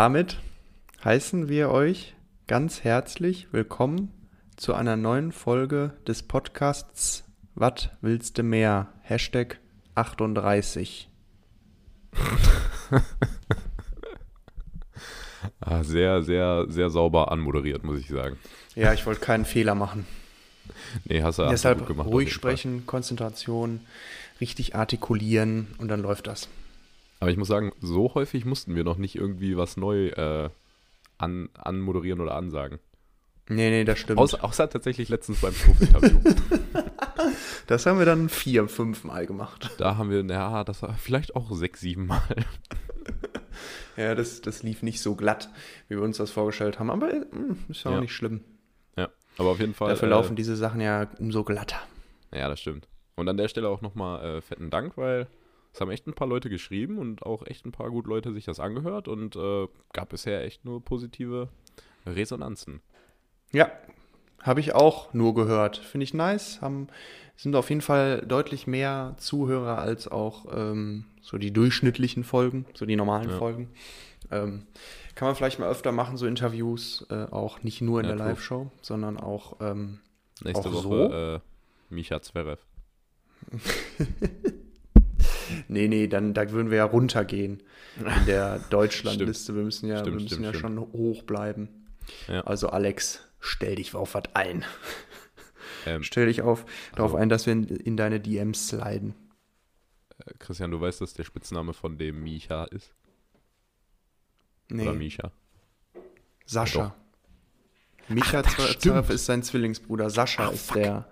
Damit heißen wir euch ganz herzlich willkommen zu einer neuen Folge des Podcasts Wat willst du mehr? Hashtag 38. Ah, sehr, sehr, sehr sauber anmoderiert, muss ich sagen. Ja, ich wollte keinen Fehler machen. Nee, hast du, Deshalb gut gemacht. ruhig sprechen, Konzentration, richtig artikulieren und dann läuft das. Aber ich muss sagen, so häufig mussten wir noch nicht irgendwie was neu äh, an, anmoderieren oder ansagen. Nee, nee, das stimmt. Außer, außer tatsächlich letztens beim Profi-Interview. das haben wir dann vier, fünf Mal gemacht. da haben wir, ja, das war vielleicht auch sechs, sieben Mal. Ja, das, das lief nicht so glatt, wie wir uns das vorgestellt haben. Aber äh, ist ja auch nicht schlimm. Ja, aber auf jeden Fall. Dafür äh, laufen diese Sachen ja umso glatter. Ja, das stimmt. Und an der Stelle auch nochmal äh, fetten Dank, weil es haben echt ein paar Leute geschrieben und auch echt ein paar gut Leute sich das angehört und äh, gab bisher echt nur positive Resonanzen. Ja, habe ich auch nur gehört. Finde ich nice. Haben, sind auf jeden Fall deutlich mehr Zuhörer als auch ähm, so die durchschnittlichen Folgen, so die normalen Ja. Folgen. Ähm, kann man vielleicht mal öfter machen, so Interviews, äh, auch nicht nur in Ja, der. Live-Show, sondern auch. Ähm, Nächste Auch Woche so? äh, Micha Zverev. nee, nee, dann da würden wir ja runtergehen in der Deutschlandliste. Wir müssen ja, Stimmt, wir müssen stimmt, ja stimmt. schon hoch bleiben. Ja. Also Alex, stell dich auf was ein. Ähm, Stell dich auf, darauf Also- ein, dass wir in, in deine DMs sliden. äh, Christian, du weißt, dass der Spitzname von dem Micha ist? Nee, Oder Misha? Sascha. Micha Ach, Zverev ist sein Zwillingsbruder. Sascha Ah, ist der.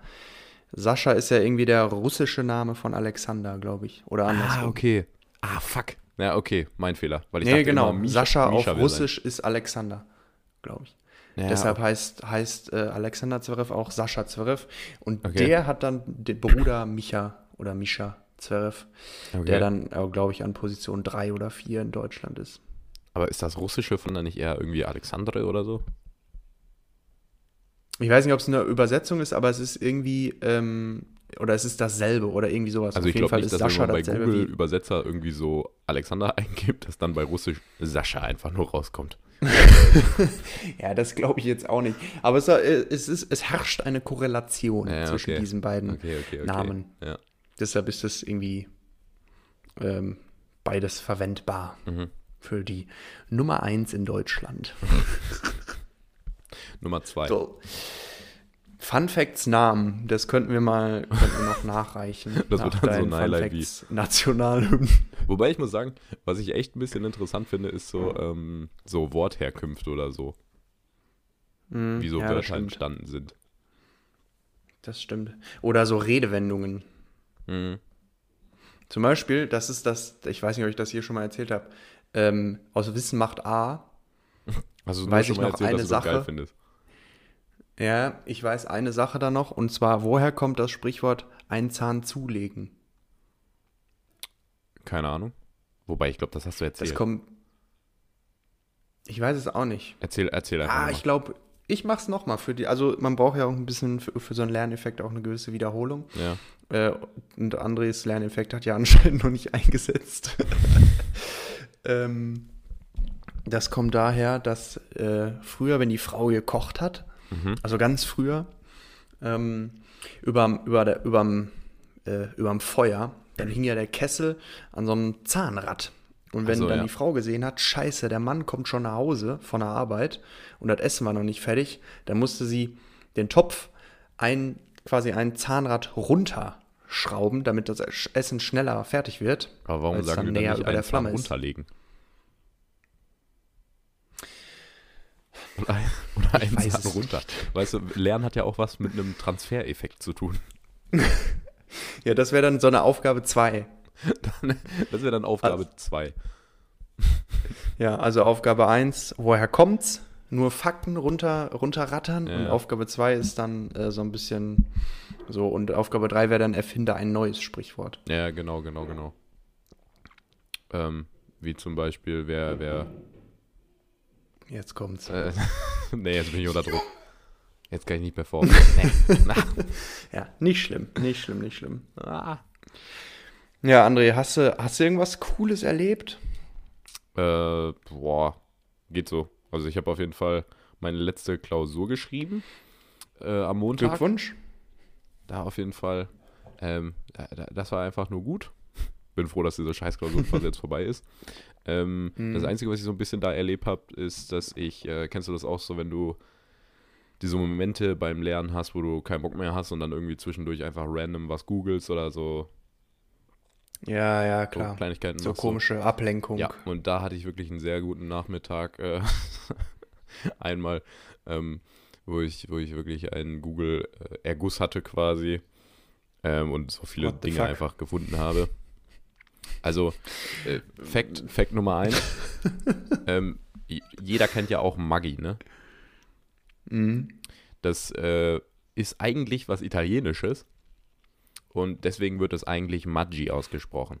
Sascha ist ja irgendwie der russische Name von Alexander, glaube ich. Oder andersrum. Ah, okay. Ah, fuck. Ja, okay, mein Fehler. Weil ich Nee, dachte genau. immer, Misha- Sascha Misha auf Russisch ist Alexander, glaube ich. sein. Ja, Deshalb heißt, heißt äh, Alexander Zverev auch Sascha Zverev. Und Okay. der hat dann den Bruder Micha oder Mischa Zverev, okay. der dann, äh, glaube ich, an Position 3 oder 4 in Deutschland ist. Aber ist das Russische von dann nicht eher irgendwie Alexandre oder so? Ich weiß nicht, ob es eine Übersetzung ist, aber es ist irgendwie, ähm, oder es ist dasselbe oder irgendwie sowas. Also Auf ich glaube nicht, ist dass Sascha wenn man bei Google wie. Übersetzer irgendwie so Alexander eingibt, dass dann bei Russisch Sascha einfach nur rauskommt. Ja, das glaube ich jetzt auch nicht. Aber es, äh, es, ist, es herrscht eine Korrelation Ja, zwischen okay. diesen beiden. Okay, okay. Namen. Ja. Deshalb ist es irgendwie ähm, beides verwendbar Mhm. für die Nummer 1 in Deutschland. Nummer zwei. So. Fun Facts Namen, das könnten wir mal könnten wir noch nachreichen. Das wird dann so ein Highlight wie- Nationalhymnen. Wobei ich muss sagen, was ich echt ein bisschen interessant finde, ist so, ähm, so Wortherkünfte oder so, wie so ja, Wörter entstanden sind. Das stimmt. Oder so Redewendungen. Mhm. Zum Beispiel, das ist das, ich weiß nicht, ob ich das hier schon mal erzählt habe, ähm, aus Wissen macht A. Also Weiß ich noch erzählt, eine Sache? Ja, ich weiß eine Sache da noch, und zwar, woher kommt das Sprichwort einen Zahn zulegen? Keine Ahnung. Wobei, ich glaube, das hast du Das erzählt. kommt. Ich weiß es auch nicht. Erzähl, erzähl einfach Ah, mal. ich glaube, ich mach's nochmal für die. Also, man braucht ja auch ein bisschen für, für so einen Lerneffekt auch eine gewisse Wiederholung. Ja. Äh, und Andres Lerneffekt hat ja anscheinend noch nicht eingesetzt. ähm, das kommt daher, dass äh, früher, wenn die Frau gekocht hat, Mhm. also ganz früher, ähm, überm, über der, überm, äh, überm Feuer, dann hing ja der Kessel an so einem Zahnrad. Und wenn so, dann ja. die Frau gesehen hat, scheiße, der Mann kommt schon nach Hause von der Arbeit und das Essen war noch nicht fertig, dann musste sie den Topf ein, quasi ein Zahnrad runterschrauben, damit das Essen schneller fertig wird. Aber warum sagen wir dann näher nicht über der Flamme ist. Oder, ein- oder einen Zahn runter. Weißt du, Lernen hat ja auch was mit einem Transfereffekt zu tun. Ja, das wäre dann so eine Aufgabe 2. Das wäre dann Aufgabe 2. Ja, also Aufgabe 1, woher kommt's? Nur Fakten runter, runterrattern. Ja. Und Aufgabe 2 ist dann äh, so ein bisschen so. Und Aufgabe 3 wäre dann erfinde ein neues Sprichwort. Ja, genau, genau, genau. Ähm, wie zum Beispiel, wer, wer, Jetzt kommt's. äh, nee, jetzt bin ich unter Druck. Jetzt kann ich nicht performen. Nee. Ja, nicht schlimm, nicht schlimm, nicht schlimm. Ah. Ja, André, hast du, hast du irgendwas Cooles erlebt? Äh, boah. geht so. Also ich habe auf jeden Fall meine letzte Klausur geschrieben äh, am Montag. Glückwunsch. Da auf jeden Fall. Ähm, da- da- das war einfach nur gut. Bin froh, dass diese Scheißklausurphase jetzt vorbei ist. Ähm, Mhm. Das Einzige, was ich so ein bisschen da erlebt habe, ist, dass ich, äh, kennst du das auch so, wenn du diese Momente beim Lernen hast, wo du keinen Bock mehr hast und dann irgendwie zwischendurch einfach random was googelst oder so, Ja, ja, so klar. Kleinigkeiten So komische Ablenkung. Ja, und da hatte ich wirklich einen sehr guten Nachmittag. Äh, einmal, ähm, wo, ich, wo ich wirklich einen Google-Erguss hatte quasi ähm, und so viele Dinge fuck? einfach gefunden habe. Also, äh, Fact, Fact Nummer eins. ähm, jeder kennt ja auch Maggi, ne? Mhm. Das äh, ist eigentlich was Italienisches und deswegen wird es eigentlich Maggi ausgesprochen.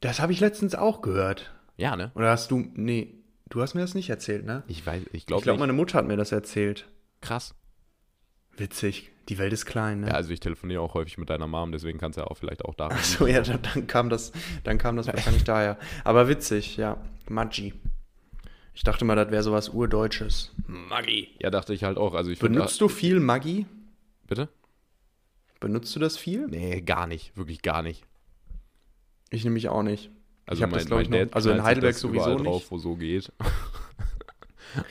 Das habe ich letztens auch gehört. Ja, ne? Oder hast du. Nee, du hast mir das nicht erzählt, ne? Ich weiß, ich Ich glaube glaube, nicht. meine Mutter hat mir das erzählt. Krass. Witzig. Die Welt ist klein, ne? Ja, also ich telefoniere auch häufig mit deiner Mom, deswegen kannst du ja auch vielleicht auch da. Ach so, ja, dann, dann kam das, dann kam das wahrscheinlich daher. Aber witzig, ja. Maggi. Ich dachte mal, das wäre sowas Urdeutsches. Maggi. Ja, dachte ich halt auch. Also ich find, Benutzt du viel Maggi? Bitte? Benutzt du das viel? Nee, gar nicht. Wirklich gar nicht. Ich nämlich auch nicht. Also ich habe das, glaube ich, noch. Dad Also in Heidelberg sowieso drauf, nicht. wo so geht.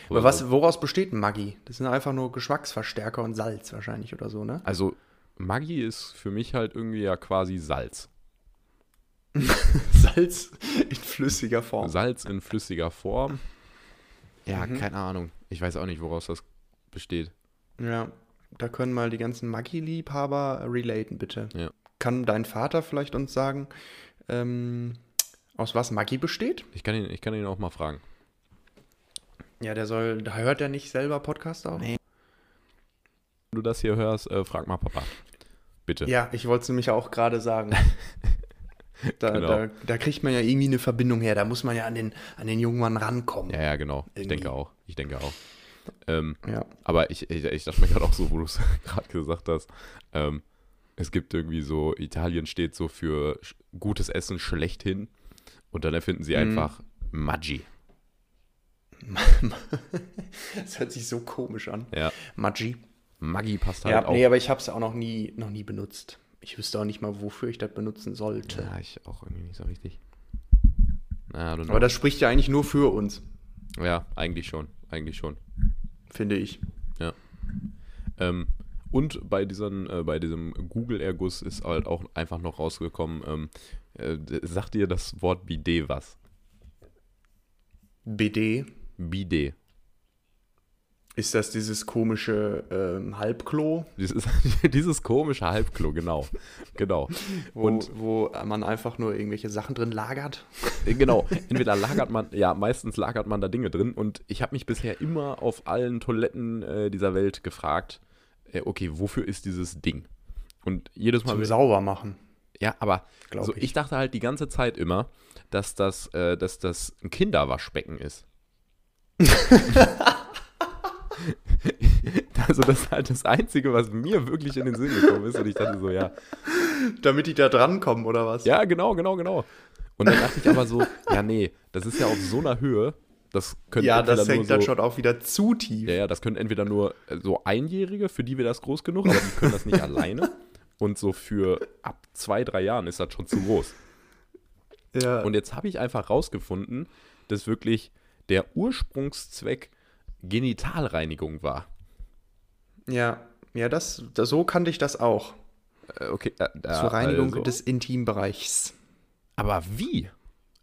Aber was, woraus besteht Maggi? Das sind einfach nur Geschmacksverstärker und Salz wahrscheinlich oder so, ne? Also Maggi ist für mich halt irgendwie ja quasi Salz. Salz in flüssiger Form. Salz in flüssiger Form. Ja, Mhm. keine Ahnung. Ich weiß auch nicht, woraus das besteht. Ja, da können mal die ganzen Maggi-Liebhaber relaten, bitte. Ja. Kann dein Vater vielleicht uns sagen, ähm, aus was Maggi besteht? Ich kann ihn, ich kann ihn auch mal fragen. Ja, der soll, da hört er nicht selber Podcast auch? Nee. Wenn du das hier hörst, äh, frag mal Papa. Bitte. Ja, ich wollte es nämlich auch gerade sagen. Da, Genau. da, da kriegt man ja irgendwie eine Verbindung her. Da muss man ja an den, an den jungen Mann rankommen. Ja, ja, genau. Ich Irgendwie. denke auch. Ich denke auch. Ähm, Ja. Aber ich, ich, ich dachte mir gerade auch so, wo du es gerade gesagt hast, ähm, es gibt irgendwie so, Italien steht so für gutes Essen schlechthin und dann erfinden sie Mhm. einfach Maggi. Das hört sich so komisch an. Ja, Maggi. Maggi passt halt Ja, auch. nee, aber ich habe es auch noch nie, noch nie benutzt. Ich wüsste auch nicht mal, wofür ich das benutzen sollte. ja, ich auch irgendwie nicht so richtig. Na, Aber das spricht ja eigentlich nur für uns, ja, eigentlich schon, eigentlich schon. finde ich. Ähm, und bei, diesen, äh, bei diesem Google-Erguss ist halt auch einfach noch rausgekommen, ähm, äh, sagt dir das Wort Bidet was? BD. Bidet. Ist das dieses komische ähm, Halbklo, Dieses, dieses komische Halbklo, genau. Genau. wo, Und wo man einfach nur irgendwelche Sachen drin lagert? äh, genau, entweder lagert man, ja, meistens lagert man da Dinge drin. Und ich habe mich bisher immer auf allen Toiletten äh, dieser Welt gefragt, äh, okay, wofür ist dieses Ding? Und jedes Mal, Zum sauber machen. ja, aber so, ich. ich. dachte halt die ganze Zeit immer, dass das, äh, dass das ein Kinderwaschbecken ist. also das ist halt das Einzige, was mir wirklich in den Sinn gekommen ist. Und ich dachte so, ja, Damit die da drankommen, oder was? Ja, genau, genau, genau. Und dann dachte ich aber so, ja, nee, das ist ja auf so einer Höhe, das können Ja, das hängt dann so, schon auch wieder zu tief. Ja, ja, das können entweder nur äh, so Einjährige, für die wäre das groß genug, aber die können das nicht alleine. Und so für ab zwei, drei Jahren ist das schon zu groß. Ja. Und jetzt habe ich einfach rausgefunden, dass wirklich der Ursprungszweck Genitalreinigung war. ja, ja das, das, so kannte ich das auch. Äh, okay, äh, äh, Zur Reinigung also, des Intimbereichs. Aber wie?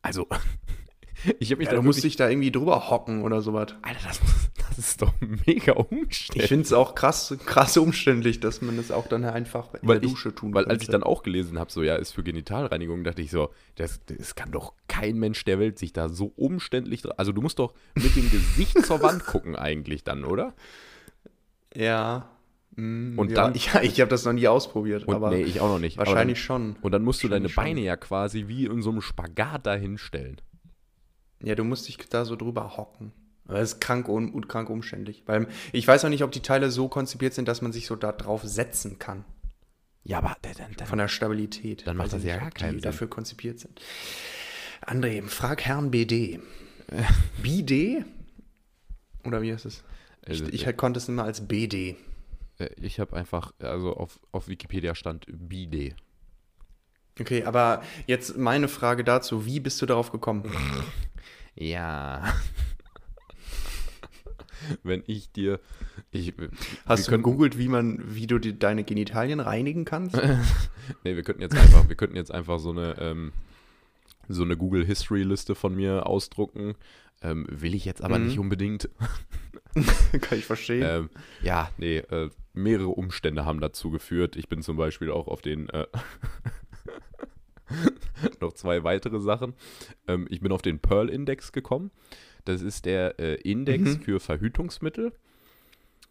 Also, ich habe mich Ja, da du musst wirklich, dich da irgendwie drüber hocken oder sowas. Alter, das, das ist doch mega Ich umständlich. finde es auch krass, krass umständlich, dass man das auch dann einfach in weil der ich, Dusche tun Weil als ich könnte. dann auch gelesen habe, so ja, ist für Genitalreinigung, dachte ich so, das, das kann doch kein Mensch der Welt sich da so umständlich, also du musst doch mit dem Gesicht zur Wand gucken eigentlich dann, oder? Ja. Mm, Und ja, dann- Ja, ich habe das noch nie ausprobiert, Und aber nee, ich auch noch nicht. Wahrscheinlich schon. Dann, und dann musst du deine schon. Beine ja quasi wie in so einem Spagat dahinstellen. Ja, du musst dich da so drüber hocken. Das ist krank und, und krank umständlich. Weil ich weiß auch nicht, ob die Teile so konzipiert sind, dass man sich so da drauf setzen kann. Ja, aber dann, dann, Von der Stabilität. Dann macht das ich ja gar keinen die Sinn. dafür konzipiert sind. André, frag Herrn BD. BD? Oder wie heißt es? Ich, Also, ich konnte es immer als BD. äh, ich habe einfach, also auf, auf Wikipedia stand Bide. Okay, aber jetzt meine Frage dazu. Wie bist du darauf gekommen? Ja. Wenn ich dir. Ich, Hast du können, gegoogelt, wie man, wie du die, deine Genitalien reinigen kannst? Nee, wir könnten jetzt einfach, wir könnten jetzt einfach so eine, ähm, so eine Google History Liste von mir ausdrucken. Ähm, will ich jetzt aber Mhm. nicht unbedingt. Kann ich verstehen. Ähm, ja, nee, äh, mehrere Umstände haben dazu geführt. Ich bin zum Beispiel auch auf den äh, noch zwei weitere Sachen. Ähm, ich bin auf den Pearl-Index gekommen. Das ist der äh, Index Mhm. für Verhütungsmittel.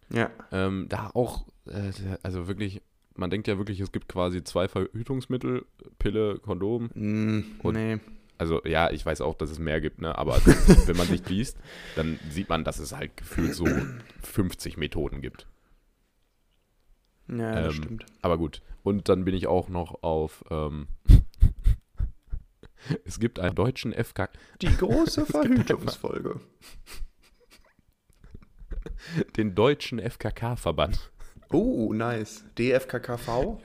ja. Ähm, da auch, äh, also wirklich, man denkt ja wirklich, es gibt quasi zwei Verhütungsmittel, Pille, Kondom. Mm, Und- nee. Also ja, ich weiß auch, dass es mehr gibt, ne? aber wenn man sich liest, dann sieht man, dass es halt gefühlt so 50 Methoden gibt. Ja, das ähm, stimmt. Aber gut. Und dann bin ich auch noch auf. Ähm, es gibt einen deutschen FK, Die große Verhütungsfolge. den deutschen FKK-Verband. Oh, nice. DFKKV?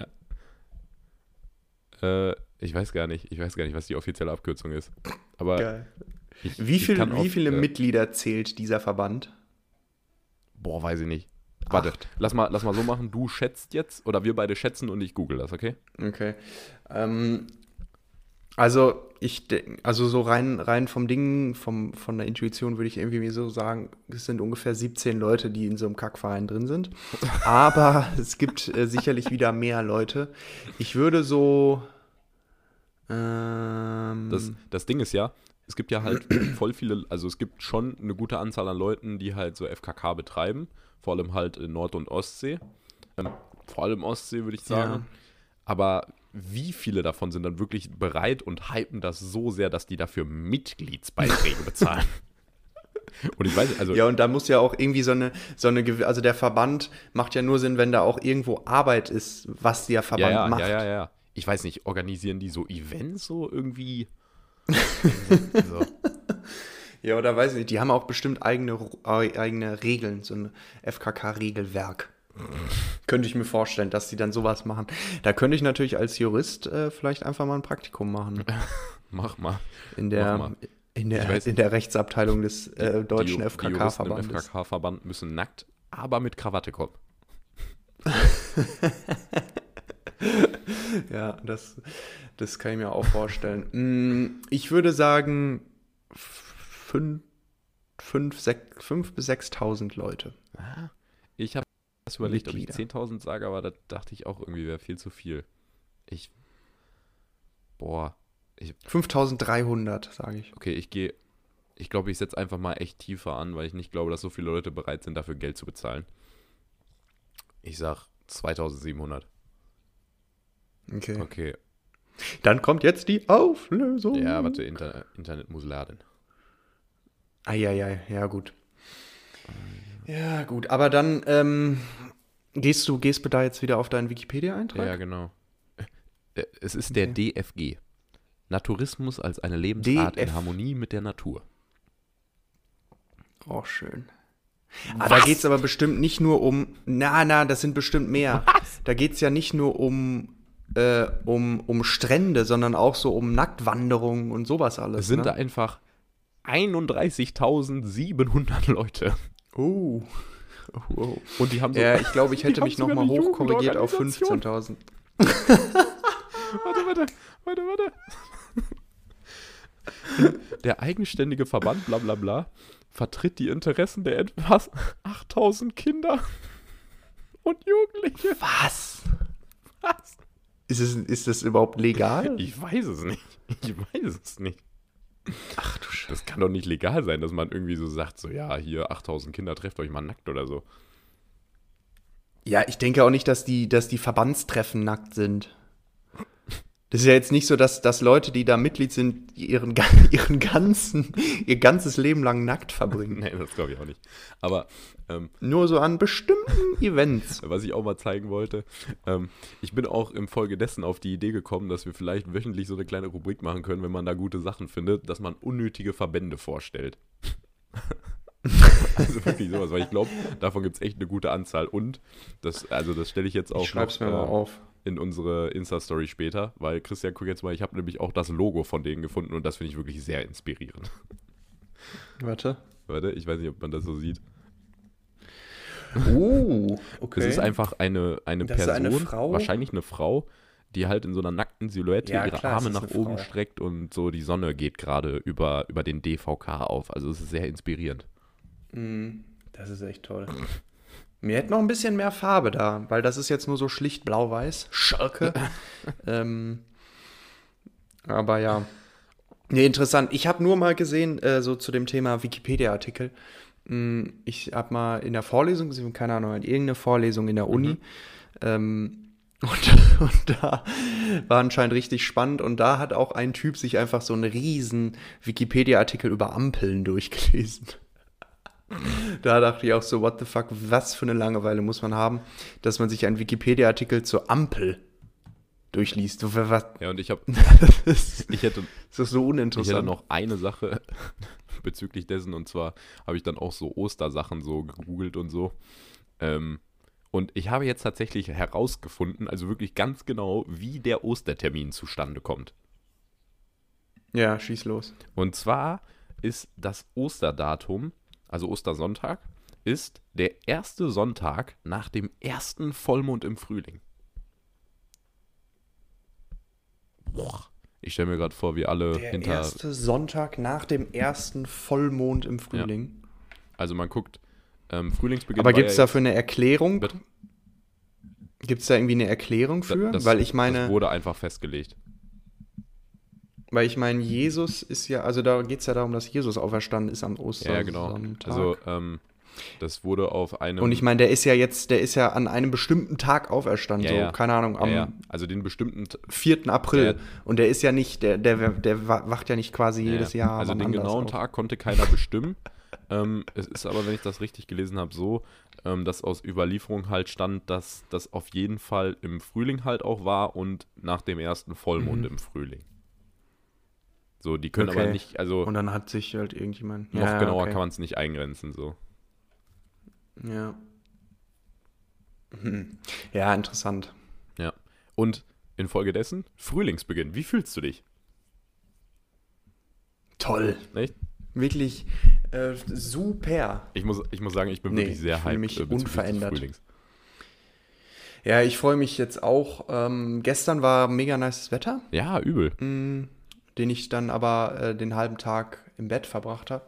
Äh, ich weiß gar nicht, ich weiß gar nicht, was die offizielle Abkürzung ist. Aber Geil. ich, Wie, viel, wie auf, viele äh, Mitglieder zählt dieser Verband? Boah, weiß ich nicht. Warte, Acht. lass mal, lass mal so machen. Du schätzt jetzt oder wir beide schätzen und ich google das, okay? Okay. Ähm, also, ich also so rein, rein vom Ding, vom, von der Intuition würde ich irgendwie mir so sagen, es sind ungefähr 17 Leute, die in so einem Kackverein drin sind. Aber es gibt äh, sicherlich wieder mehr Leute. Ich würde so. Ähm, Das, das Ding ist ja, es gibt ja halt voll viele, also es gibt schon eine gute Anzahl an Leuten, die halt so FKK betreiben, vor allem halt in Nord- und Ostsee. Ähm, vor allem Ostsee, würde ich sagen. Ja. Aber wie viele davon sind dann wirklich bereit und hypen das so sehr, dass die dafür Mitgliedsbeiträge bezahlen? und ich weiß, also Ja, und da muss ja auch irgendwie so eine, so eine, also der Verband macht ja nur Sinn, wenn da auch irgendwo Arbeit ist, was der ja, Verband ja, macht. ja, ja, ja. Ich weiß nicht, organisieren die so Events so irgendwie? so. Ja, oder weiß ich nicht, die haben auch bestimmt eigene, äh, eigene Regeln, so ein FKK-Regelwerk. könnte ich mir vorstellen, dass die dann sowas machen. Da könnte ich natürlich als Jurist äh, vielleicht einfach mal ein Praktikum machen. Mach mal. In der, mal. in der, weiß in der Rechtsabteilung des äh, deutschen die, Die FKK-Verbandes. FKK-Verband müssen nackt, aber mit Krawatte kommen. Ja, das, das kann ich mir auch vorstellen. Mm, Ich würde sagen, fünf, fünf, sech, fünf bis 6.000 Leute. Ich habe das überlegt, ob ich Mitglieder. 10.000 sage, aber da dachte ich auch irgendwie, wäre viel zu viel. Ich. Boah. 5.300, sage ich. Okay, ich gehe. Ich glaube, ich setze einfach mal echt tiefer an, weil ich nicht glaube, dass so viele Leute bereit sind, dafür Geld zu bezahlen. Ich sag 2700. Okay. Okay. Dann kommt jetzt die Auflösung. Ja, warte, Inter Internet muss laden. Eieiei, ja gut. Ja gut, aber dann ähm, gehst du, gehst du da jetzt wieder auf deinen Wikipedia-Eintrag? Ja, genau. Äh, Es ist der Okay. DFG. Naturismus als eine Lebensart in DF. Harmonie mit der Natur. Oh, schön. Ah, da geht es aber bestimmt nicht nur um. Na, na, das sind bestimmt mehr. Da geht es ja nicht nur um, äh, um, um Strände, sondern auch so um Nacktwanderungen und sowas alles. Es sind ne? da einfach 31.700 Leute. Oh. Oh, oh. Und die haben so. Ja, ich glaube, ich hätte mich nochmal hochkorrigiert auf Jugendorganisation. 15.000. Warte, warte, warte, warte. Der eigenständige Verband, bla bla bla, vertritt die Interessen der etwas 8000 Kinder und Jugendliche. Was? Was? Ist, es, ist das überhaupt legal? Ich weiß es nicht. Ich weiß es nicht. Ach du Scheiße. Das kann doch nicht legal sein, dass man irgendwie so sagt, so ja, hier 8000 Kinder, trefft euch mal nackt oder so. Ja, ich denke auch nicht, dass die, dass die Verbandstreffen nackt sind. Das ist ja jetzt nicht so, dass, dass Leute, die da Mitglied sind, ihren, ihren ganzen, ihr ganzes Leben lang nackt verbringen. Nee, das glaube ich auch nicht. Aber ähm, Nur so an bestimmten Events. was ich auch mal zeigen wollte, ähm, ich bin auch im Folge dessen auf die Idee gekommen, dass wir vielleicht wöchentlich so eine kleine Rubrik machen können, wenn man da gute Sachen findet, dass man unnötige Verbände vorstellt. also wirklich sowas, weil ich glaube, davon gibt es echt eine gute Anzahl. Und das, also das stelle ich jetzt auch Ich schreib's noch, mir mal äh, auf. in unsere Insta-Story später, weil Christian, guck jetzt mal, ich habe nämlich auch das Logo von denen gefunden und das finde ich wirklich sehr inspirierend. Warte. Warte, ich weiß nicht, ob man das so sieht. Uh, okay. Das ist einfach eine, eine Das ist Person, eine Frau? wahrscheinlich eine Frau, die halt in so einer nackten Silhouette Ja, ihre klar, Arme nach oben Frau. streckt und so die Sonne geht gerade über, über den DVK auf. Also es ist sehr inspirierend. Mm, Das ist echt toll. Mir hätte noch ein bisschen mehr Farbe da, weil das ist jetzt nur so schlicht blau-weiß. Schalke. ähm, aber ja. Nee, interessant. Ich habe nur mal gesehen, äh, so zu dem Thema Wikipedia-Artikel. Mm, Ich habe mal in der Vorlesung gesehen, keine Ahnung, in irgendeine Vorlesung in der Uni. Ähm, und, und da war anscheinend richtig spannend. Und da hat auch ein Typ sich einfach so einen riesen Wikipedia-Artikel über Ampeln durchgelesen. Da dachte ich auch so, what the fuck, was für eine Langeweile muss man haben, dass man sich einen Wikipedia-Artikel zur Ampel durchliest. Was, Ja, und ich habe, das ist, ich hätte, das ist so ich hätte uninteressant. noch eine Sache bezüglich dessen und zwar habe ich dann auch so Ostersachen so gegoogelt und so. Ähm, und ich habe jetzt tatsächlich herausgefunden, also wirklich ganz genau, wie der Ostertermin zustande kommt. Ja, schieß los. Und zwar ist das Osterdatum, also Ostersonntag, ist der erste Sonntag nach dem ersten Vollmond im Frühling. Boah. Ich stelle mir gerade vor, wie alle Der hinter. erste Sonntag nach dem ersten Vollmond im Frühling. Also man guckt, ähm, Frühlingsbeginn. Aber gibt es ja dafür eine Erklärung? Gibt es da irgendwie eine Erklärung für? das, weil ich Das meine, wurde einfach festgelegt. weil ich meine, Jesus ist ja, also da geht es ja darum, dass Jesus auferstanden ist am Ja, Ostersonntag. ja, genau. Also ähm, das wurde auf einem. Und ich meine, der ist ja jetzt, der ist ja an einem bestimmten Tag auferstanden, Ja, so, ja. keine Ahnung, am ja. Also den bestimmten. T- 4. April. Und der ist ja nicht, der, der, der wa- wacht ja nicht quasi jedes Ja, Jahr. Also den genauen auf. Tag konnte keiner bestimmen. ähm, es ist aber, wenn ich das richtig gelesen habe, so, ähm, dass aus Überlieferung halt stand, dass das auf jeden Fall im Frühling halt auch war und nach dem ersten Vollmond Mhm. im Frühling. So, die können Okay. aber nicht, also Und dann hat sich halt irgendjemand. noch ja, genauer okay. kann man es nicht eingrenzen. So. Ja. Hm. Ja, interessant. Ja. Und infolgedessen Frühlingsbeginn. Wie fühlst du dich? Toll. Echt? Wirklich äh, super. Ich muss, ich muss sagen, ich bin Nee, wirklich sehr ich fühle hyped mich äh, unverändert. Frühlings. Ja, ich freue mich jetzt auch. Ähm, gestern war mega nices Wetter, Ja, übel. mh, den ich dann aber äh, den halben Tag im Bett verbracht habe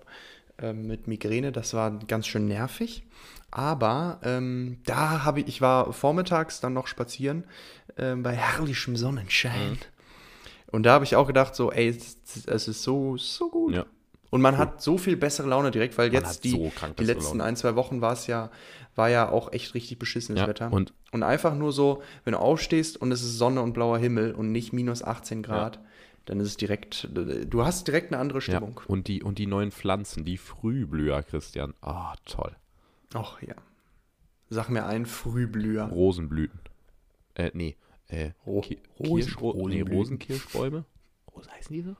mit Migräne. Das war ganz schön nervig. Aber ähm, da habe ich, ich war vormittags dann noch spazieren ähm, bei herrlichem Sonnenschein. Mhm. Und da habe ich auch gedacht, so, ey, es, es ist so, so gut. Ja. Und man hat so viel bessere Laune direkt, weil Man jetzt die, so die letzten Laune. ein, zwei Wochen war es ja, war ja auch echt richtig beschissenes Ja, Wetter. und- und einfach nur so, wenn du aufstehst und es ist Sonne und blauer Himmel und nicht minus 18 Grad, dann ist es direkt, du hast direkt eine andere Ja. Stimmung. Und, die, und die neuen Pflanzen, die Frühblüher, Christian. Ah, toll. Ach ja. Sag mir ein Frühblüher. Rosenblüten. Äh, nee. Äh, Ro- Ki Rosen- Kirschro nee, Rosenblüten. Rosenkirschbäume. Rose heißen die so?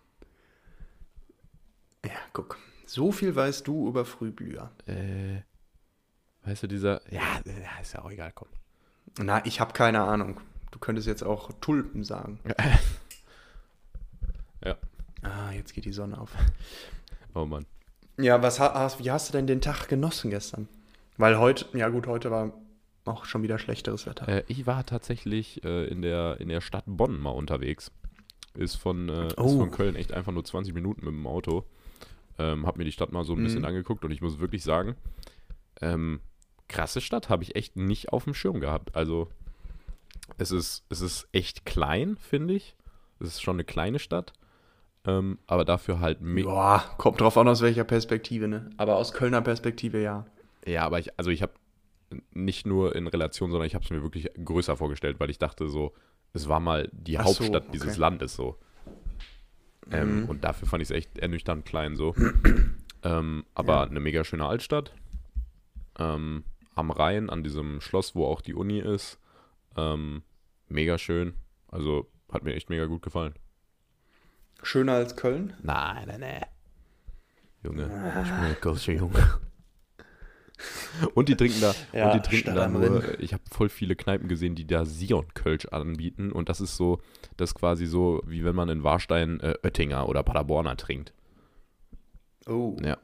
Ja, guck. So viel weißt du über Frühblüher. Äh, weißt du, dieser. Ja, äh, ist ja auch egal, komm. Na, ich habe keine Ahnung. Du könntest jetzt auch Tulpen sagen. Ja. Ah, jetzt geht die Sonne auf. Oh Mann. Ja, was ha- hast, wie hast du denn den Tag genossen gestern? Weil heute, ja gut, heute war auch schon wieder schlechteres Wetter. Äh, ich war tatsächlich äh, in, der, in der Stadt Bonn mal unterwegs. Ist von, äh, ist Oh. von Köln echt einfach nur 20 Minuten mit dem Auto. Ähm, hab mir die Stadt mal so ein bisschen Mhm. angeguckt und ich muss wirklich sagen, ähm, krasse Stadt habe ich echt nicht auf dem Schirm gehabt. Also es ist, es ist echt klein, finde ich. Es ist schon eine kleine Stadt. Ähm, aber dafür halt mega. Ja, kommt drauf an, aus welcher Perspektive, ne? Aber aus Kölner Perspektive ja. Ja, aber ich, also ich habe nicht nur in Relation, sondern ich habe es mir wirklich größer vorgestellt, weil ich dachte so, es war mal die Ach so, Hauptstadt okay. dieses Landes so. Ähm, Mhm. Und dafür fand ich es echt ernüchternd klein so. ähm, aber Ja. eine mega schöne Altstadt. Ähm, am Rhein, an diesem Schloss, wo auch die Uni ist. Ähm, mega schön. Also hat mir echt mega gut gefallen. Schöner als Köln? Nein, nein, nein. Junge, Ah. ich bin ein großer Junge. Und die trinken da, Ja, und die trinken da nur, Rhein. ich habe voll viele Kneipen gesehen, die da Sion Kölsch anbieten und das ist so, das ist quasi so, wie wenn man in Warstein äh, Oettinger oder Paderborner trinkt. Oh. Ja.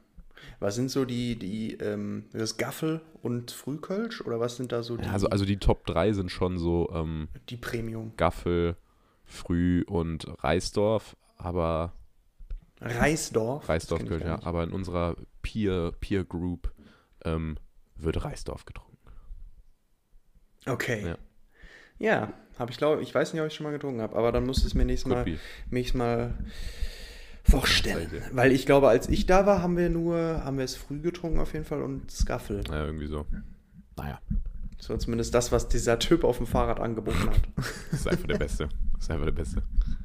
Was sind so die, die, ähm, das Gaffel und Frühkölsch? Oder was sind da so die, Ja, also, also die Top 3 sind schon so ähm, die Premium? Gaffel, Früh und Reisdorf, aber Reisdorf? Reisdorf gar ja, aber in unserer Peer, Peer Group ähm, wird Reisdorf getrunken. Okay. Ja. Ja, habe ich glaube, ich weiß nicht, ob ich schon mal getrunken habe, aber dann muss es mir nächstes Mal, nächstes Mal vorstellen. Weil ich glaube, als ich da war, haben wir nur, haben wir es früh getrunken auf jeden Fall und Skaffel. Ja, irgendwie so. Naja, Das war zumindest das, was dieser Typ auf dem Fahrrad angeboten hat. das ist einfach der Beste. Das ist einfach der Beste.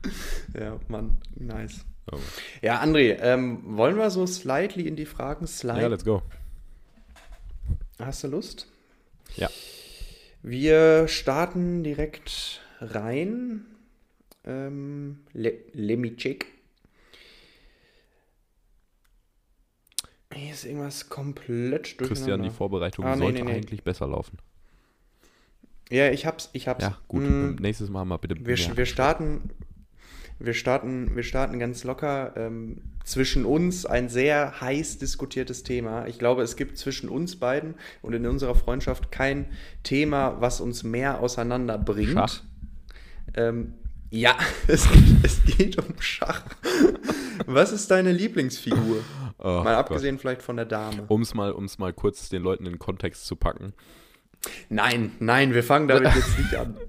ja, Mann, nice. Oh. Ja, André, ähm, wollen wir so slightly in die Fragen sliden? Ja, let's go. Hast du Lust? Ja. Wir starten direkt rein. Ähm, Le let me check. Hier ist irgendwas komplett durcheinander. Christian, die Vorbereitung Ah, nee, sollte nee, nee. eigentlich besser laufen. Ja, ich hab's, ich hab's. Ja, gut. Mm, Nächstes Mal mal bitte wir, mehr. wir starten, wir starten, wir starten ganz locker. Ähm, zwischen uns ein sehr heiß diskutiertes Thema. Ich glaube, es gibt zwischen uns beiden und in unserer Freundschaft kein Thema, was uns mehr auseinanderbringt. Schach? Ähm, ja, es geht, es geht um Schach. Was ist deine Lieblingsfigur? Oh, Mal abgesehen vielleicht von der Dame. Um es mal, um's mal kurz den Leuten in den Kontext zu packen. Nein, nein, wir fangen damit jetzt nicht an.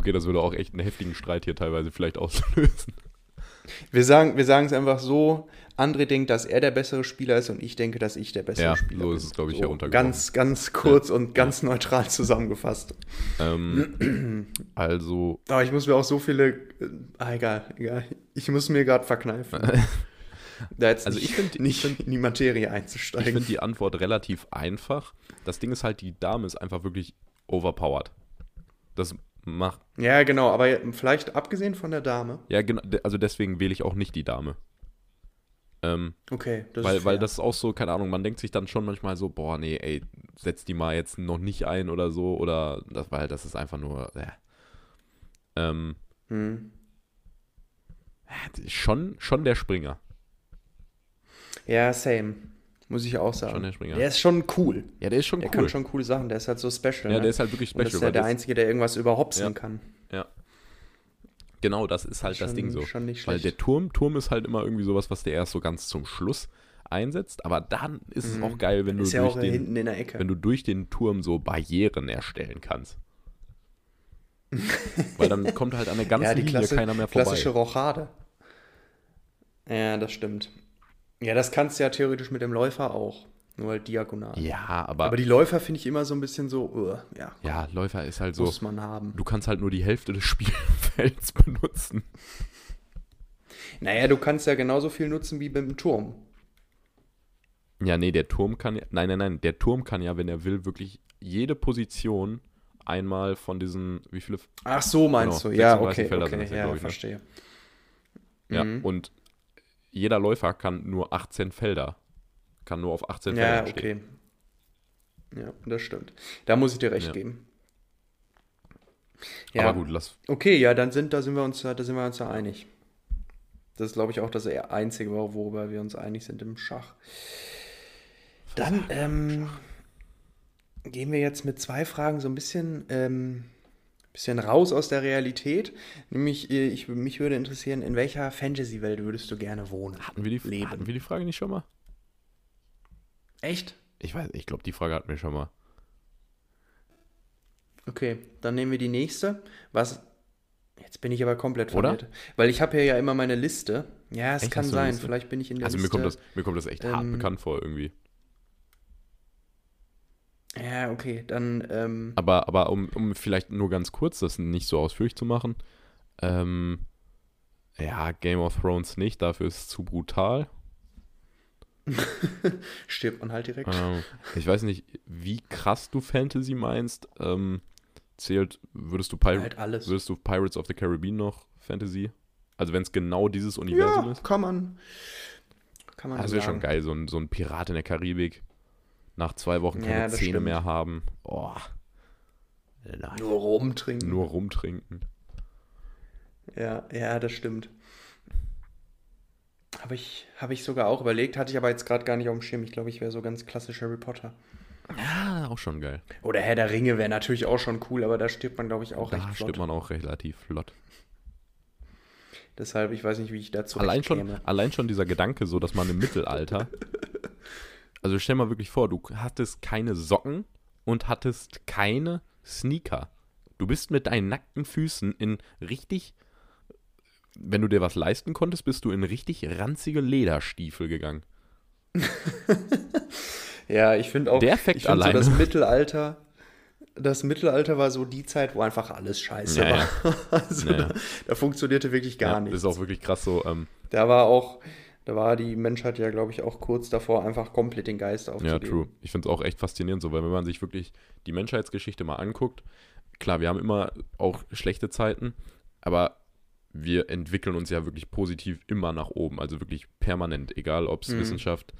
Okay, das würde auch echt einen heftigen Streit hier teilweise vielleicht auslösen. Wir sagen wir sagen es einfach so, André denkt, dass er der bessere Spieler ist und ich denke, dass ich der bessere Ja, Spieler bin. so ist es, glaub ich, heruntergebrochen. Ganz, ganz kurz und ganz neutral zusammengefasst. Ähm, also, Aber ich muss mir auch so viele. Ah, egal, egal. Ich muss mir gerade verkneifen. da jetzt Also nicht, ich find- nicht ich in die Materie ich einzusteigen. finde die Antwort relativ einfach. Das Ding ist halt, die Dame ist einfach wirklich overpowered. Das macht, ja, genau, aber vielleicht abgesehen von der Dame. ja, genau, also deswegen wähle ich auch nicht die Dame. Ähm, Okay, das weil, ist weil das ist auch so, keine Ahnung, man denkt sich dann schon manchmal so, boah, nee, ey, setz die mal jetzt noch nicht ein oder so, oder das, weil das ist einfach nur, äh. ähm, Hm. schon, schon der Springer. Ja, same. Muss ich auch sagen. Schon der Springer. Der ist schon cool. Ja, der ist schon Der cool. kann schon coole Sachen. Der ist halt so special. ja, ne? der ist halt wirklich Und special. das ist ja weil der das- Einzige, der irgendwas überhopsen Ja. kann. Ja. Genau, das ist halt das Schon- Ding so. schon nicht Weil schlecht. der Turm, Turm ist halt immer irgendwie sowas, was der erst so ganz zum Schluss einsetzt. Aber dann ist es auch geil, wenn du, Mhm. Ja durch auch den, hinten in der Ecke. wenn du durch den Turm so Barrieren erstellen kannst. Weil dann kommt halt an der ganzen ja, die Linie Klasse, keiner mehr vorbei. klassische Rochade. Ja, das stimmt. Ja, das kannst du ja theoretisch mit dem Läufer auch. Nur halt diagonal. Ja, aber, Aber die Läufer finde ich immer so ein bisschen so, uh, ja, ja, Läufer ist halt so, muss man haben. du kannst halt nur die Hälfte des Spielfelds benutzen. Naja, du kannst ja genauso viel nutzen wie beim Turm. Ja, nee, der Turm kann ja, nein, nein, nein, der Turm kann ja, wenn er will, wirklich jede Position einmal von diesen, wie viele, Ach so, meinst Genau, du? Ja, 36 okay, Felder sind okay, das ja, ja, ich, ne? verstehe. ja, Mhm. und jeder Läufer kann nur 18 Felder, kann nur auf 18 Ja, stehen. okay. Ja, das stimmt. Da muss ich dir recht Ja. geben. Ja, Aber gut, lass, okay, ja, dann sind, da sind wir uns, da sind wir uns ja einig. Das ist, glaube ich, auch das Einzige, worüber wir uns einig sind im Schach. Dann ähm, gehen wir jetzt mit zwei Fragen so ein bisschen, ähm, bisschen raus aus der Realität. Nämlich, äh, ich, mich würde interessieren, in welcher Fantasy-Welt würdest du gerne wohnen? hatten wir, die, Leben. hatten wir die Frage nicht schon mal? Echt? Ich weiß, ich glaube, die Frage hatten wir schon mal. Okay, dann nehmen wir die nächste. Was. Jetzt bin ich aber komplett Oder? verwirrt. Weil ich habe hier ja immer meine Liste. Ja, es Echt, kann sein. Vielleicht bin ich in der Also mir Liste. kommt, das, mir kommt das echt hart ähm, bekannt vor irgendwie. Ja, okay, dann. Ähm, Aber, aber um, um vielleicht nur ganz kurz das nicht so ausführlich zu machen, Ähm, ja, Game of Thrones nicht, dafür ist es zu brutal. Stirbt man halt direkt. Ähm, ich weiß nicht, wie krass du Fantasy meinst. Ähm, zählt, würdest du, Pir halt würdest du Pirates of the Caribbean noch Fantasy? Also wenn es genau dieses Universum Ja, ist? kann man. Kann man Das so wäre schon sagen. geil, so ein, so ein Pirat in der Karibik. Nach zwei Wochen keine Ja, Zähne stimmt. mehr haben. Oh. Nein. Nur rumtrinken. Nur rumtrinken. Ja, ja, das stimmt. Habe ich, hab ich sogar auch überlegt, hatte ich aber jetzt gerade gar nicht auf dem Schirm. Ich glaube, ich wäre so ganz klassisch Harry Potter. Ja, auch schon geil. Oder Herr der Ringe wäre natürlich auch schon cool, aber da stirbt man, glaube ich, auch da recht flott. stirbt man auch relativ flott. Deshalb, ich weiß nicht, wie ich dazu Allein schon, käme. allein schon dieser Gedanke, so dass man im Mittelalter. Also stell mal wirklich vor, du hattest keine Socken und hattest keine Sneaker. Du bist mit deinen nackten Füßen in richtig. Wenn du dir was leisten konntest, bist du in richtig ranzige Lederstiefel gegangen. Ja, ich finde auch, Der ich Effekt finde so alleine. das Mittelalter, das Mittelalter war so die Zeit, wo einfach alles scheiße Ja, war. Also Ja, ja. Da, da funktionierte wirklich gar ja, nichts. Ist auch wirklich krass so. Ähm, Da war auch, da war die Menschheit ja, glaube ich, auch kurz davor, einfach komplett den Geist Ja, aufzugeben. true. Ich finde es auch echt faszinierend so, weil wenn man sich wirklich die Menschheitsgeschichte mal anguckt, klar, wir haben immer auch schlechte Zeiten, aber wir entwickeln uns ja wirklich positiv immer nach oben, also wirklich permanent, egal ob es Mhm. Wissenschaft,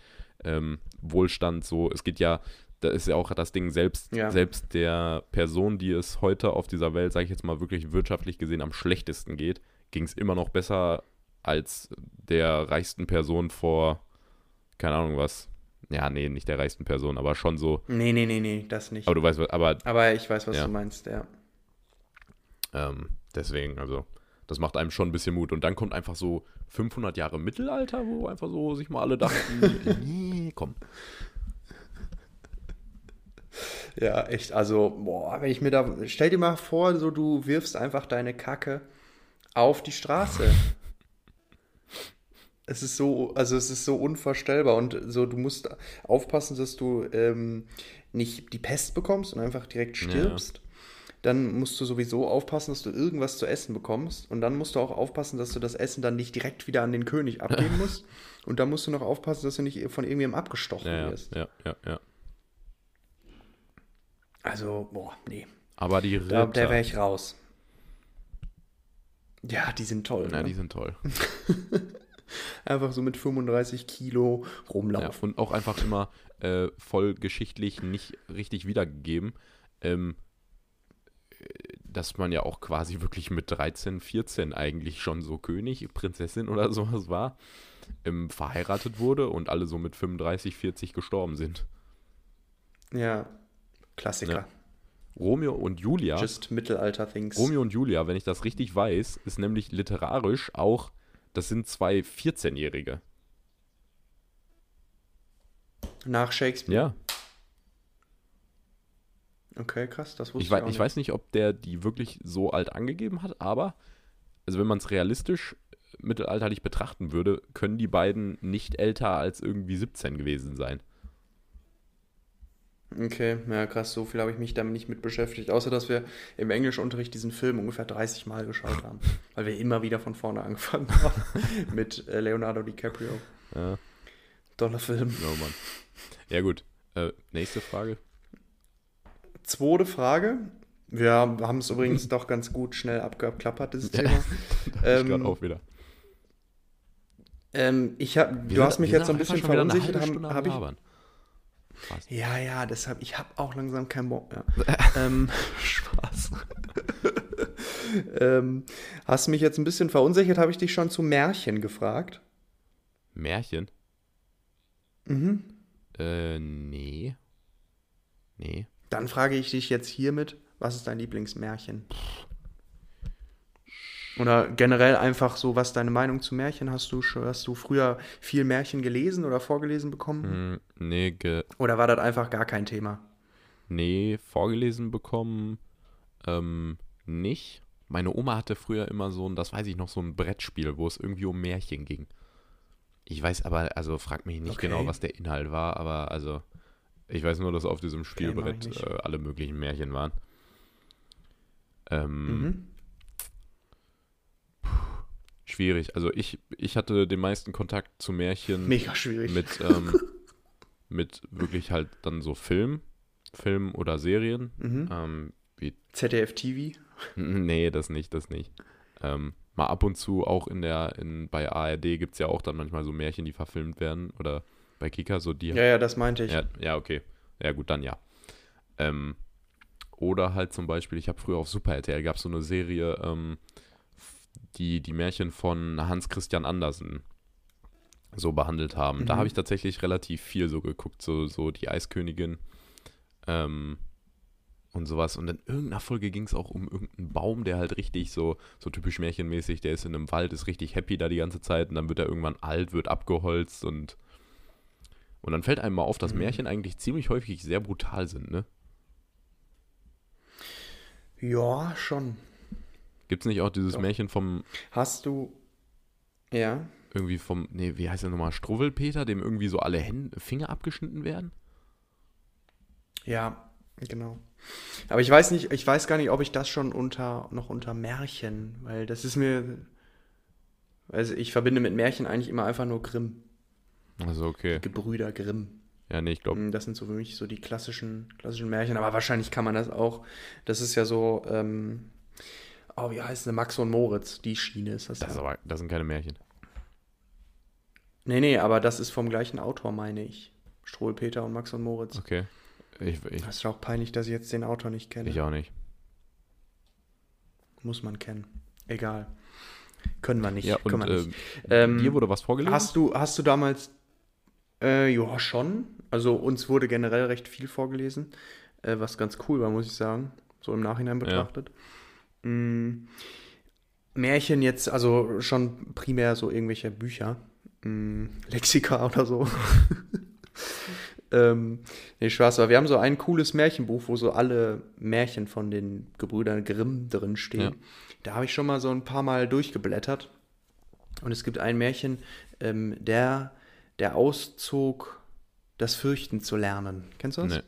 ähm, Wohlstand, so, es geht ja, da ist ja auch das Ding, selbst, Ja. selbst der Person, die es heute auf dieser Welt, sage ich jetzt mal wirklich wirtschaftlich gesehen, am schlechtesten geht, ging es immer noch besser als der reichsten Person vor, keine Ahnung was, ja, nee, nicht der reichsten Person, aber schon so. Nee, nee, nee, nee, das nicht. Aber du weißt, aber Aber ich weiß, was Ja. du meinst, ja. ähm, deswegen, also, das macht einem schon ein bisschen Mut. Und dann kommt einfach so 500 Jahre Mittelalter, wo einfach so sich mal alle dachten, nee, komm. Ja, echt. Also, boah, wenn ich mir da. Stell dir mal vor, so du wirfst einfach deine Kacke auf die Straße. es ist so, also es ist so unvorstellbar und so, du musst aufpassen, dass du ähm, nicht die Pest bekommst und einfach direkt stirbst. Dann musst du sowieso aufpassen, dass du irgendwas zu essen bekommst. Und dann musst du auch aufpassen, dass du das Essen dann nicht direkt wieder an den König abgeben musst. Und dann musst du noch aufpassen, dass du nicht von irgendjemandem abgestochen Ja, ja, wirst. ja, ja, ja. Also, boah, nee. Aber die Da, Ritter, der wäre ich raus. Ja, die sind toll. na, ne? die sind toll. Einfach so mit 35 Kilo Ja, rumlaufen. und auch einfach immer äh, voll geschichtlich nicht richtig wiedergegeben. Ähm, äh, dass man ja auch quasi wirklich mit 13, 14 eigentlich schon so König, Prinzessin oder sowas war, ähm, verheiratet wurde und alle so mit 35, 40 gestorben sind. Ja, Klassiker. Ja. Romeo und Julia, Just Mittelalter-Things. Romeo und Julia, wenn ich das richtig weiß, ist nämlich literarisch auch, das sind zwei 14-Jährige. Nach Shakespeare. Ja, Okay, krass, das wusste ich, ich, ich nicht. weiß nicht, ob der die wirklich so alt angegeben hat, aber also wenn man es realistisch mittelalterlich betrachten würde, können die beiden nicht älter als irgendwie 17 gewesen sein. Okay, ja krass, so viel habe ich mich damit nicht mit beschäftigt. Außer, dass wir im Englischunterricht diesen Film ungefähr 30 Mal geschaut haben. weil wir immer wieder von vorne angefangen haben. mit äh, Leonardo DiCaprio. Ja, Toller Film. oh Mann. Ja gut, äh, nächste Frage. Zweite Frage. Wir haben es übrigens doch ganz gut schnell abgeklappert, dieses Ja, Thema. Hab ich Ähm, gerade auch wieder. Ähm, ich hab, Wir du sind- hast mich jetzt so ein bisschen verunsichert. Habe hab ich, Labern. Krass. ja, ja, deshalb, ich habe auch langsam keinen Bock mehr. ähm, Spaß. ähm, hast mich jetzt ein bisschen verunsichert, habe ich dich schon zu Märchen gefragt. Märchen? Mhm. Äh, nee. Nee. Dann frage ich dich jetzt hiermit, was ist dein Lieblingsmärchen? Oder generell einfach so, was deine Meinung zu Märchen? Hast du, schon- hast du früher viel Märchen gelesen oder vorgelesen bekommen? Hm, nee, ge Oder war das einfach gar kein Thema? Nee, vorgelesen bekommen ähm, nicht. Meine Oma hatte früher immer so ein, das weiß ich noch, so ein Brettspiel, wo es irgendwie um Märchen ging. Ich weiß aber, also frag mich nicht Okay. genau, was der Inhalt war, aber also ich weiß nur, dass auf diesem Spielbrett äh, alle möglichen Märchen waren. Ähm, Mhm. Schwierig. Also ich, ich hatte den meisten Kontakt zu Märchen Mega schwierig. mit, ähm, mit wirklich halt dann so Film, Film oder Serien. mhm. Ähm, wie, ZDF TV. nee, das nicht, das nicht. Ähm, mal ab und zu auch in der, in, bei ARD gibt es ja auch dann manchmal so Märchen, die verfilmt werden. Oder bei Kika, so die Ja, ja, das meinte ich. Ja, ja, okay. Ja, gut, dann ja. Ähm, oder halt zum Beispiel, ich habe früher auf Super RTL gab es so eine Serie, ähm, die die Märchen von Hans Christian Andersen so behandelt haben. Da Mhm. habe ich tatsächlich relativ viel so geguckt, so, so die Eiskönigin ähm, und sowas. Und in irgendeiner Folge ging es auch um irgendeinen Baum, der halt richtig so, so typisch märchenmäßig, der ist in einem Wald, ist richtig happy da die ganze Zeit und dann wird er irgendwann alt, wird abgeholzt und und dann fällt einem mal auf, dass Mhm. Märchen eigentlich ziemlich häufig sehr brutal sind, ne? Ja, schon. Gibt es nicht auch dieses Doch. Märchen vom, Hast du. Ja. irgendwie vom, nee, wie heißt der nochmal, Struwwelpeter, dem irgendwie so alle Hände, Finger abgeschnitten werden? Ja, genau. Aber ich weiß nicht, ich weiß gar nicht, ob ich das schon unter noch unter Märchen, weil das ist mir. Also ich verbinde mit Märchen eigentlich immer einfach nur Grimm. Also okay. Gebrüder Grimm. Ja, nee, ich glaube, Mm, Das sind so für mich so die klassischen, klassischen Märchen, aber wahrscheinlich kann man das auch. Das ist ja so, ähm, oh, wie heißt es, Max und Moritz, die Schiene ist das. das, ist ja. aber, das sind keine Märchen. Nee, nee, aber das ist vom gleichen Autor, meine ich. Strohl Peter und Max und Moritz. Okay. Ich, ich, Das ist auch peinlich, dass ich jetzt den Autor nicht kenne. ich auch nicht. Muss man kennen. Egal. Können wir nicht. Ja, können und wir äh, nicht. Ähm, dir wurde was vorgelesen? Hast du, hast du damals, äh, ja, schon. Also uns wurde generell recht viel vorgelesen, äh, was ganz cool war, muss ich sagen. So im Nachhinein betrachtet. Mm, Märchen jetzt, also schon primär so irgendwelche Bücher. Mm, Lexika oder so. ähm, nee, Spaß, aber wir haben so ein cooles Märchenbuch, wo so alle Märchen von den Gebrüdern Grimm drin stehen. Ja. Da habe ich schon mal so ein paar Mal durchgeblättert. Und es gibt ein Märchen, ähm, der, der Auszug, das Fürchten zu lernen. Kennst du das? Nee.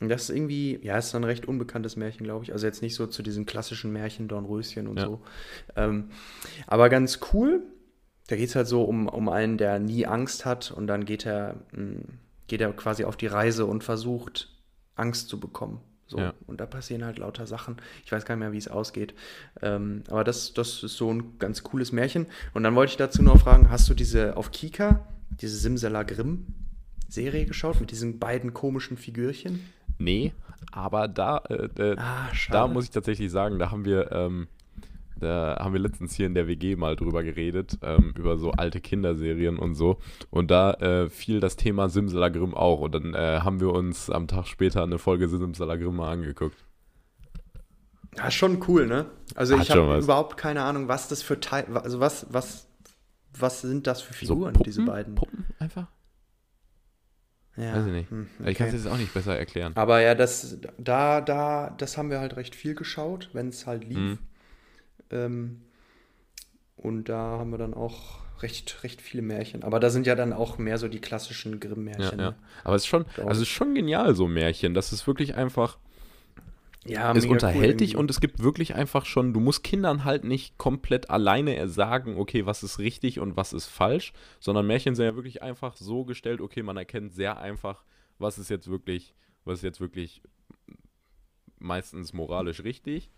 Das ist irgendwie, ja, ist ein recht unbekanntes Märchen, glaube ich. Also jetzt nicht so zu diesen klassischen Märchen, Dornröschen und Ja. so. Ähm, aber ganz cool. Da geht es halt so um, um einen, der nie Angst hat und dann geht er, mh, geht er quasi auf die Reise und versucht, Angst zu bekommen. So. Ja. Und da passieren halt lauter Sachen. Ich weiß gar nicht mehr, wie es ausgeht. Ähm, aber das, das ist so ein ganz cooles Märchen. Und dann wollte ich dazu noch fragen, hast du diese auf Kika, diese Simsala Grimm Serie geschaut mit diesen beiden komischen Figürchen? Nee, aber da, äh, äh, Ah, da muss ich tatsächlich sagen, da haben wir, ähm, da haben wir letztens hier in der WG mal drüber geredet, ähm, über so alte Kinderserien und so. Und da äh, fiel das Thema Simsalagrim auch. Und dann äh, haben wir uns am Tag später eine Folge Simsalagrim mal angeguckt. Ja, schon cool, ne? Also Hat ich habe überhaupt keine Ahnung, was das für Teil, also was, was, was sind das für Figuren, so Puppen, diese beiden? Puppen einfach? Ja. Weiß ich nicht. hm, Ich kann es okay. jetzt auch nicht besser erklären. Aber ja, das, da, da, das haben wir halt recht viel geschaut, wenn es halt lief. Mhm. Ähm, und da haben wir dann auch recht, recht viele Märchen. Aber da sind ja dann auch mehr so die klassischen Ja, Grimm-Märchen. ja. ne? Aber es ist schon, also es ist schon genial, so Märchen. Das ist wirklich einfach, ja es unterhält cool dich irgendwie. und es gibt wirklich einfach schon, du musst Kindern halt nicht komplett alleine sagen, okay, was ist richtig und was ist falsch, sondern Märchen sind ja wirklich einfach so gestellt, okay, man erkennt sehr einfach, was ist jetzt wirklich, was ist jetzt wirklich meistens moralisch richtig,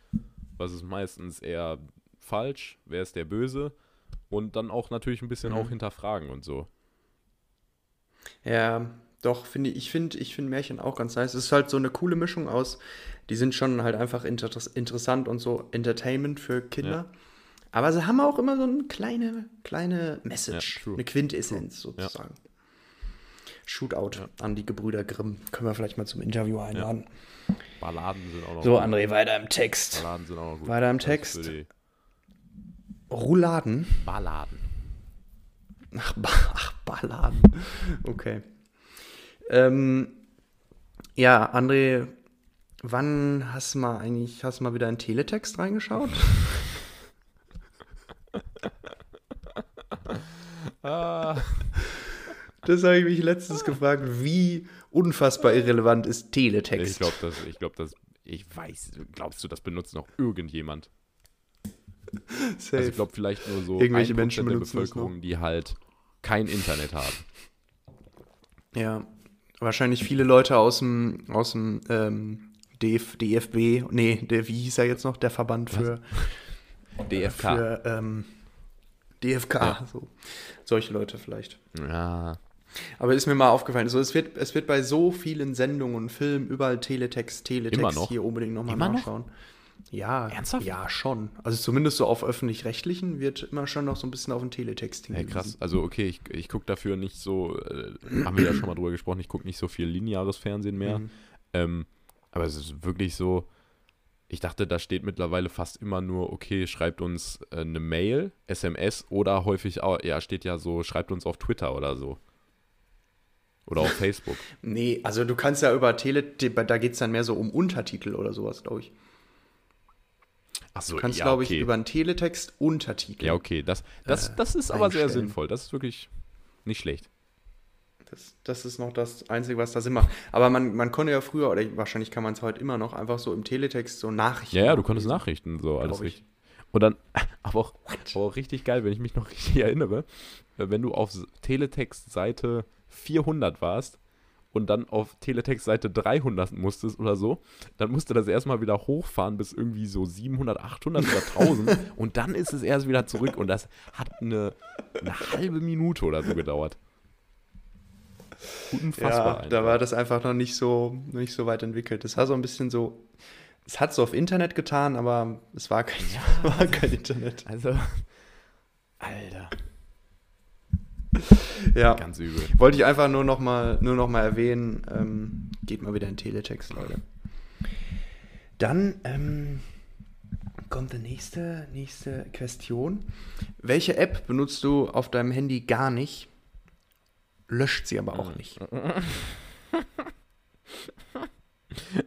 was ist meistens eher falsch, wer ist der Böse und dann auch natürlich ein bisschen Mhm. auch hinterfragen und so. Ja, doch, finde ich, finde ich find Märchen auch ganz nice. Es ist halt so eine coole Mischung aus, die sind schon halt einfach inter interessant und so Entertainment für Kinder. Aber sie haben auch immer so eine kleine, kleine Message, Ja, true. eine Quintessenz sozusagen. Shootout an die Gebrüder Grimm. Können wir vielleicht mal zum Interview einladen. Balladen sind auch noch So, gut. André, weiter im Text. Balladen sind auch noch gut. Weiter im Text. Rouladen. Balladen. Ach, ba ach Balladen. Okay. Ähm, ja, André, wann hast du mal eigentlich, hast du mal wieder in Teletext reingeschaut? Ah. Das habe ich mich letztens gefragt, wie unfassbar irrelevant ist Teletext? Ich glaube, das, ich glaube, das, ich weiß, glaubst du, das benutzt noch irgendjemand? Also ich glaube vielleicht nur so Irgendwelche 1% Menschen der Bevölkerung, die halt kein Internet haben. Ja, wahrscheinlich viele Leute aus dem, aus dem ähm, DF, DFB, nee, der, wie hieß er jetzt noch, der Verband für, DFK. für ähm, DFK, Ja. so. solche Leute vielleicht. Ja. Aber ist mir mal aufgefallen, so, es, wird, es wird bei so vielen Sendungen und Filmen überall Teletext, Teletext hier unbedingt nochmal Immer noch? Ja, Ernsthaft? ja, schon. Also zumindest so auf öffentlich-rechtlichen wird immer schon noch so ein bisschen auf den Teletext Hey, hingewiesen. krass. Also okay, ich, ich gucke dafür nicht so, äh, haben wir ja schon mal drüber gesprochen, ich gucke nicht so viel lineares Fernsehen mehr. Mhm. Ähm, aber es ist wirklich so, ich dachte, da steht mittlerweile fast immer nur, okay, schreibt uns äh, eine Mail, SMS oder häufig auch, ja, steht ja so, schreibt uns auf Twitter oder so. Oder auf Facebook. Nee, also du kannst ja über Tele, da geht es dann mehr so um Untertitel oder sowas, glaube ich. Achso, Du kannst, ja, glaube ich, okay. über einen Teletext Untertitel. Ja, okay, das, das, äh, das ist aber sehr einstellen. sinnvoll. Das ist wirklich nicht schlecht. Das, das ist noch das Einzige, was da Sinn macht. Aber man, man konnte ja früher, oder wahrscheinlich kann man es heute immer noch, einfach so im Teletext so Nachrichten. Ja, ja, du konntest lesen. Nachrichten, so alles richtig. Und dann, aber auch, aber auch richtig geil, wenn ich mich noch richtig erinnere, äh, wenn du auf Teletext-Seite 400 warst und dann auf Teletext-Seite 300 musstest oder so, dann musste das erstmal wieder hochfahren bis irgendwie so 700, 800 oder 1000 und dann ist es erst wieder zurück und das hat eine, eine halbe Minute oder so gedauert. Unfassbar. Ja, da war das einfach noch nicht so, noch nicht so weit entwickelt. Das war so ein bisschen so, es hat so auf Internet getan, aber es war kein, war kein Internet. Also, Alter, Ja, ganz übel. wollte ich einfach nur noch mal, nur noch mal erwähnen. Ähm, geht mal wieder in Teletext, Leute. Dann ähm, kommt die nächste, nächste Question. Welche App benutzt du auf deinem Handy gar nicht? Löscht sie aber auch nicht.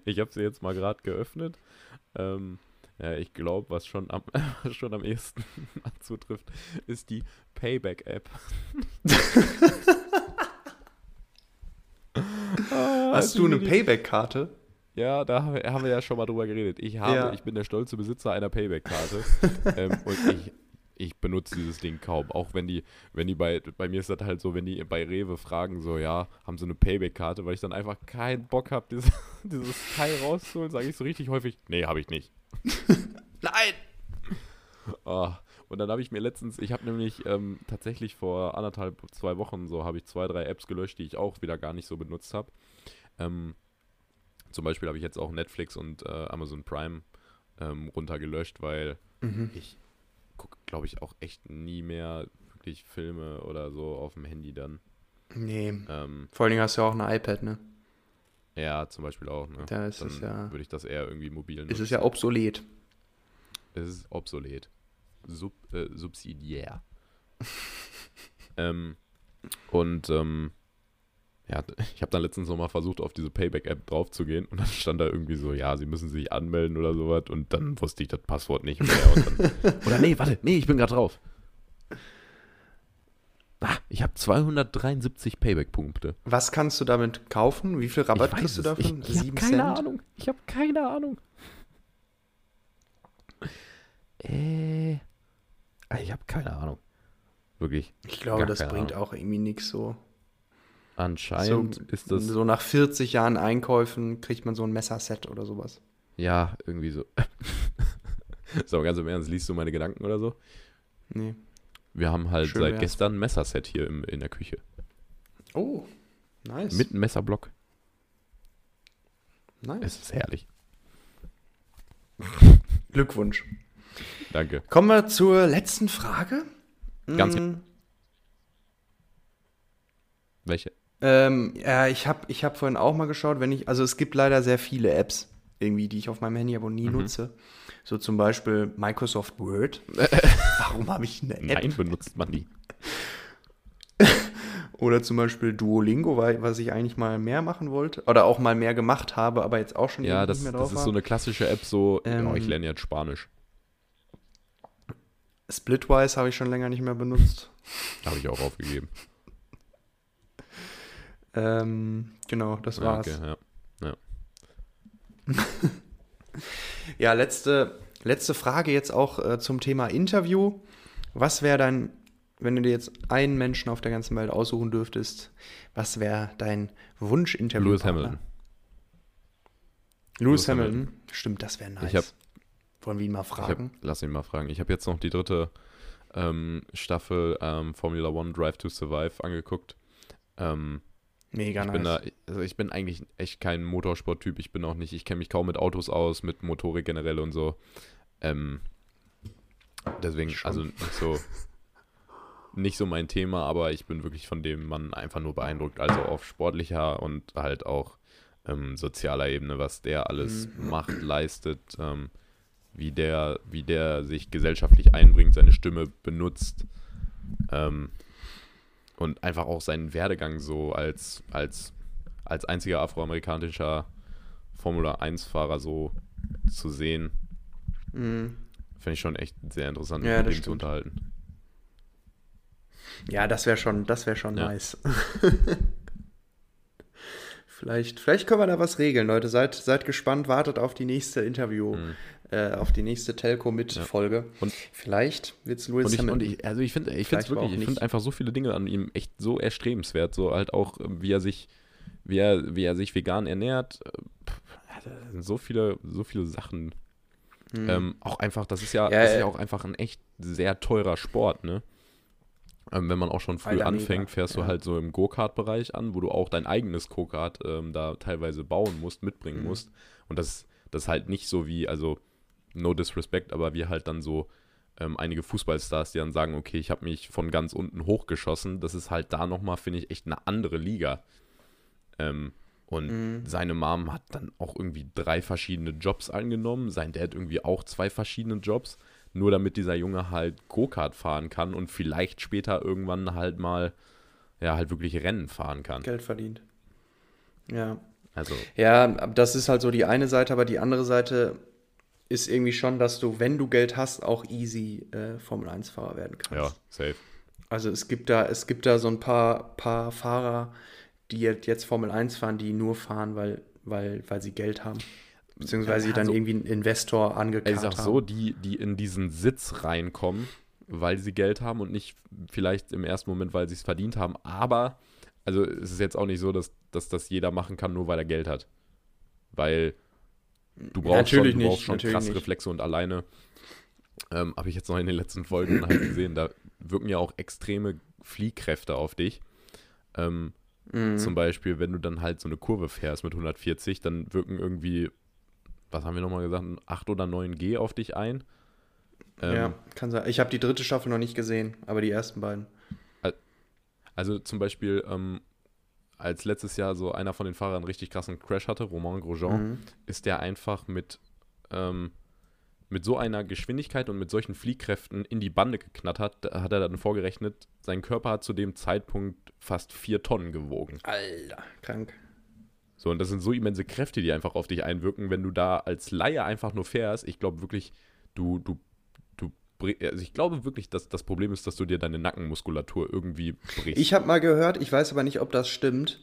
Ich habe sie jetzt mal gerade geöffnet. Ähm, ja, ich glaube, was schon am, was schon am ehesten zutrifft, ist die Payback-App. Ah, Hast du eine Payback-Karte? Ja, da haben wir, haben wir ja schon mal drüber geredet. Ich habe, Ja. ich bin der stolze Besitzer einer Payback-Karte. ähm, und ich, ich benutze dieses Ding kaum. Auch wenn die, wenn die bei, bei mir ist das halt so, wenn die bei Rewe fragen, so, ja, haben sie eine Payback-Karte, weil ich dann einfach keinen Bock habe, dieses, dieses Teil rauszuholen, sage ich so richtig häufig, nee, habe ich nicht. Nein! Ah, und dann habe ich mir letztens, ich habe nämlich ähm, tatsächlich vor anderthalb, zwei Wochen so, habe ich zwei, drei Apps gelöscht, die ich auch wieder gar nicht so benutzt habe. Ähm, zum Beispiel habe ich jetzt auch Netflix und äh, Amazon Prime ähm, runtergelöscht, weil Mhm. ich gucke, glaube ich, auch echt nie mehr wirklich Filme oder so auf dem Handy dann. Nee. Ähm, Vor allen Dingen hast du ja auch ein iPad, ne? ja, zum Beispiel auch. Ne? Da ist dann es ja, würde ich das eher irgendwie mobil ist nutzen. es ja obsolet. Es ist obsolet. Sub, äh, subsidiär. ähm, und ähm, ja, ich habe dann letztens nochmal versucht, auf diese Payback-App draufzugehen und dann stand da irgendwie so, ja, sie müssen sich anmelden oder sowas und dann wusste ich das Passwort nicht mehr. Und dann, oder nee, warte, nee, ich bin gerade drauf. Ah, ich habe 273 Payback-Punkte. Was kannst du damit kaufen? Wie viel Rabatt kriegst du davon? Ich, ich habe keine Cent? Ahnung. Ich habe keine Ahnung. Äh, ich habe keine Ahnung. Wirklich. Ich glaube, das bringt Ahnung. auch irgendwie nichts so. Anscheinend so, ist das so nach 40 Jahren Einkäufen kriegt man so ein Messerset oder sowas. ja irgendwie so. so, ganz im Ernst, liest du meine Gedanken oder so? Nee. Wir haben halt Schön seit wär's. gestern ein Messerset hier im, in der Küche. Oh, nice. Mit einem Messerblock. nice. Es ist herrlich. Glückwunsch. Danke. Kommen wir zur letzten Frage. Ganz- Mm, Welche? ähm, ja, ich habe ich hab vorhin auch mal geschaut, wenn ich, also es gibt leider sehr viele Apps, irgendwie, die ich auf meinem Handy aber nie Mhm. nutze. So zum Beispiel Microsoft Word. Warum habe ich eine App? Nein, benutzt man die. Oder zum Beispiel Duolingo, was ich eigentlich mal mehr machen wollte. Oder auch mal mehr gemacht habe, aber jetzt auch schon Ja, das, nicht mehr das drauf ist war. so eine klassische App, so, Ähm, oh, ich lerne jetzt Spanisch. Splitwise habe ich schon länger nicht mehr benutzt. Habe ich auch aufgegeben. Ähm, genau, das Ja, war's. okay, ja. Ja, letzte, letzte Frage jetzt auch äh, zum Thema Interview. Was wäre dein, wenn du dir jetzt einen Menschen auf der ganzen Welt aussuchen dürftest, was wäre dein Wunsch-Interview? Lewis Hamilton. Lewis Lewis Hamilton. Hamilton. Stimmt, das wäre nice. Hab- Wollen wir ihn mal Ich hab, fragen? lass ihn mal fragen. Ich habe jetzt noch die dritte ähm, Staffel ähm, Formula One Drive to Survive angeguckt. Ähm, Mega ich nice. bin da, also ich bin eigentlich echt kein Motorsporttyp. Ich bin auch nicht, ich kenne mich kaum mit Autos aus, mit Motorik generell und so. Ähm, deswegen, Schon. also nicht so, nicht so mein Thema, aber ich bin wirklich von dem Mann einfach nur beeindruckt. Also auf sportlicher und halt auch ähm, sozialer Ebene, was der alles Mhm. macht, leistet, ähm, wie der, wie der sich gesellschaftlich einbringt, seine Stimme benutzt. Ähm, und einfach auch seinen Werdegang so als, als, als einziger afroamerikanischer Formula 1-Fahrer so zu sehen, Mhm. finde ich schon echt sehr interessant, Ja, mit dem zu unterhalten. Ja, das wäre schon, das wäre schon Ja. nice. vielleicht, vielleicht können wir da was regeln, Leute. Seid, seid gespannt, wartet auf die nächste Interview, Mhm. Äh, auf die nächste Telco mit Ja. Folge. Und- vielleicht wird's Louis Und ich, Hamilton. und ich, also ich finde, ich finde wirklich, ich finde einfach so viele Dinge an ihm echt so erstrebenswert, so halt auch, wie er sich, wie er, wie er sich vegan ernährt. äh, sind so viele, so viele Sachen. Hm. Ähm, auch einfach, das ist ja, Ja, das ist äh, ja auch einfach ein echt sehr teurer Sport, ne? Ähm, wenn man auch schon früh Alter, anfängt, fährst du ja. halt so im Go-Kart-Bereich an, wo du auch dein eigenes Go-Kart ähm, da teilweise bauen musst, mitbringen Mhm. musst. Und das, das ist halt nicht so wie, also no disrespect, aber wie halt dann so ähm, einige Fußballstars, die dann sagen, okay, ich habe mich von ganz unten hochgeschossen. Das ist halt da nochmal, finde ich, echt eine andere Liga. Ähm, und Mhm. seine Mom hat dann auch irgendwie drei verschiedene Jobs angenommen. Sein Dad irgendwie auch zwei verschiedene Jobs. Nur damit dieser Junge halt Go-Kart fahren kann und vielleicht später irgendwann halt mal, ja, halt wirklich Rennen fahren kann. Geld verdient. Ja. Also, Ja, das ist halt so die eine Seite, aber die andere Seite ist irgendwie schon, dass du, wenn du Geld hast, auch easy äh, Formel-1-Fahrer werden kannst. ja, safe. Also es gibt da, es gibt da so ein paar, paar Fahrer, die jetzt Formel 1 fahren, die nur fahren, weil, weil, weil sie Geld haben. Beziehungsweise Ja, dann so- irgendwie einen Investor angekarrt Ich sag haben. so, die, die in diesen Sitz reinkommen, weil sie Geld haben und nicht vielleicht im ersten Moment, weil sie es verdient haben. Aber, also es ist jetzt auch nicht so, dass, dass das jeder machen kann, nur weil er Geld hat. Weil du brauchst Natürlich schon, du nicht, brauchst schon natürlich krasse nicht. Reflexe und alleine ähm, habe ich jetzt noch in den letzten Folgen halt gesehen, da wirken ja auch extreme Fliehkräfte auf dich. Ähm, Mhm. Zum Beispiel, wenn du dann halt so eine Kurve fährst mit 140, dann wirken irgendwie, was haben wir nochmal gesagt, 8 oder 9 G auf dich ein. Ähm, ja, kann sein. Ich habe die dritte Staffel noch nicht gesehen, aber die ersten beiden. Also zum Beispiel, ähm, als letztes Jahr so einer von den Fahrern einen richtig krassen Crash hatte, Romain Grosjean, Mhm. ist der einfach mit, ähm, mit so einer Geschwindigkeit und mit solchen Fliehkräften in die Bande geknattert, da hat er dann vorgerechnet, sein Körper hat zu dem Zeitpunkt fast 4 Tonnen gewogen. Alter, krank. So, und das sind so immense Kräfte, die einfach auf dich einwirken, wenn du da als Laie einfach nur fährst. Ich glaube wirklich, du, du, also ich glaube wirklich, dass das Problem ist, dass du dir deine Nackenmuskulatur irgendwie brichst. Ich habe mal gehört, ich weiß aber nicht, ob das stimmt,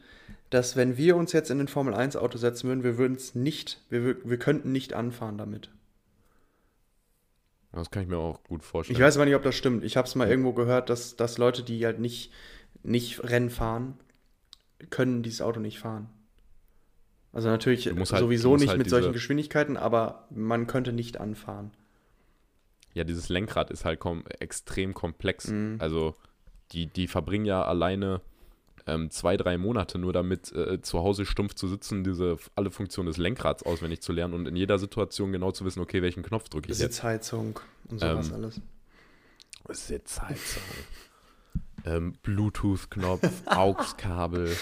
dass wenn wir uns jetzt in ein Formel 1 Auto setzen würden, wir würden es nicht, wir, wir könnten nicht anfahren damit. das kann ich mir auch gut vorstellen. Ich weiß aber nicht, ob das stimmt. Ich habe es mal irgendwo gehört, dass, dass Leute, die halt nicht, nicht Rennen fahren, können dieses Auto nicht fahren. Also natürlich halt- sowieso musst nicht halt mit solchen Geschwindigkeiten, aber man könnte nicht anfahren. Ja, dieses Lenkrad ist halt kom extrem komplex. Mhm. Also, die, die verbringen ja alleine ähm, zwei, drei Monate nur damit, äh, zu Hause stumpf zu sitzen, diese alle Funktionen des Lenkrads auswendig zu lernen und in jeder Situation genau zu wissen, okay, welchen Knopf drücke ich jetzt. Sitzheizung und sowas Ähm, alles. Sitzheizung. ähm, Bluetooth-Knopf, AUX-Kabel.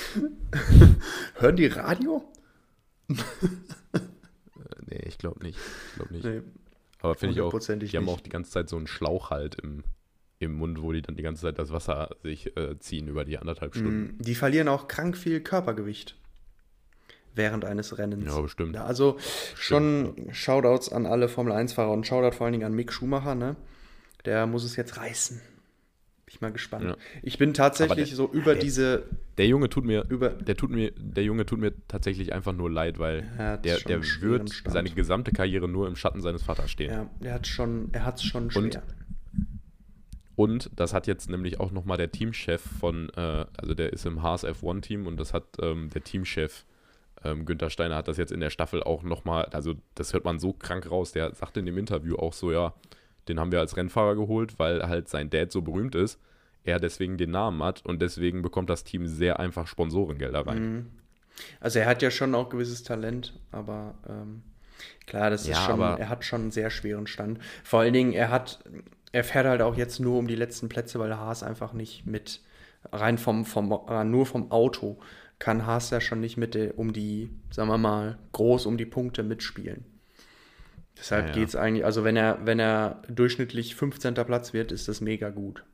Hören die Radio? Äh, nee, ich glaube nicht. Ich glaube nicht. Nee, Aber finde ich auch, die haben nicht. auch die ganze Zeit so einen Schlauch halt im, im Mund, wo die dann die ganze Zeit das Wasser sich äh, ziehen über die anderthalb Stunden. Mm, Die verlieren auch krank viel Körpergewicht während eines Rennens. Ja, bestimmt. Also schon Shoutouts an alle Formel 1-Fahrer und Shoutout vor allen Dingen an Mick Schumacher, ne? Der muss es jetzt reißen. Bin ich mal gespannt. Ja. Ich bin tatsächlich der- so über der- diese, Der Junge tut mir, über, der tut mir, der Junge tut mir tatsächlich einfach nur leid, weil Er der, der wird seine gesamte Karriere nur im Schatten seines Vaters stehen. ja, er hat schon, er hat es schon schwer. Und- Und das hat jetzt nämlich auch nochmal der Teamchef von, äh, also der ist im Haas F1-Team und das hat ähm, der Teamchef ähm, Günther Steiner hat das jetzt in der Staffel auch nochmal, also das hört man so krank raus, der sagte in dem Interview auch so, ja, den haben wir als Rennfahrer geholt, weil halt sein Dad so berühmt ist, er deswegen den Namen hat und deswegen bekommt das Team sehr einfach Sponsorengelder rein. Mhm. Also er hat ja schon auch gewisses Talent, aber ähm, klar, das ist Ja, schon, aber- er hat schon einen sehr schweren Stand. Vor allen Dingen, er hat, er fährt halt auch jetzt nur um die letzten Plätze, weil Haas einfach nicht mit, rein vom, vom äh, nur vom Auto kann Haas ja schon nicht mit der, um die, sagen wir mal, groß um die Punkte mitspielen. Deshalb Ja, ja. geht es eigentlich, also wenn er, wenn er durchschnittlich 15. Platz wird, ist das mega gut.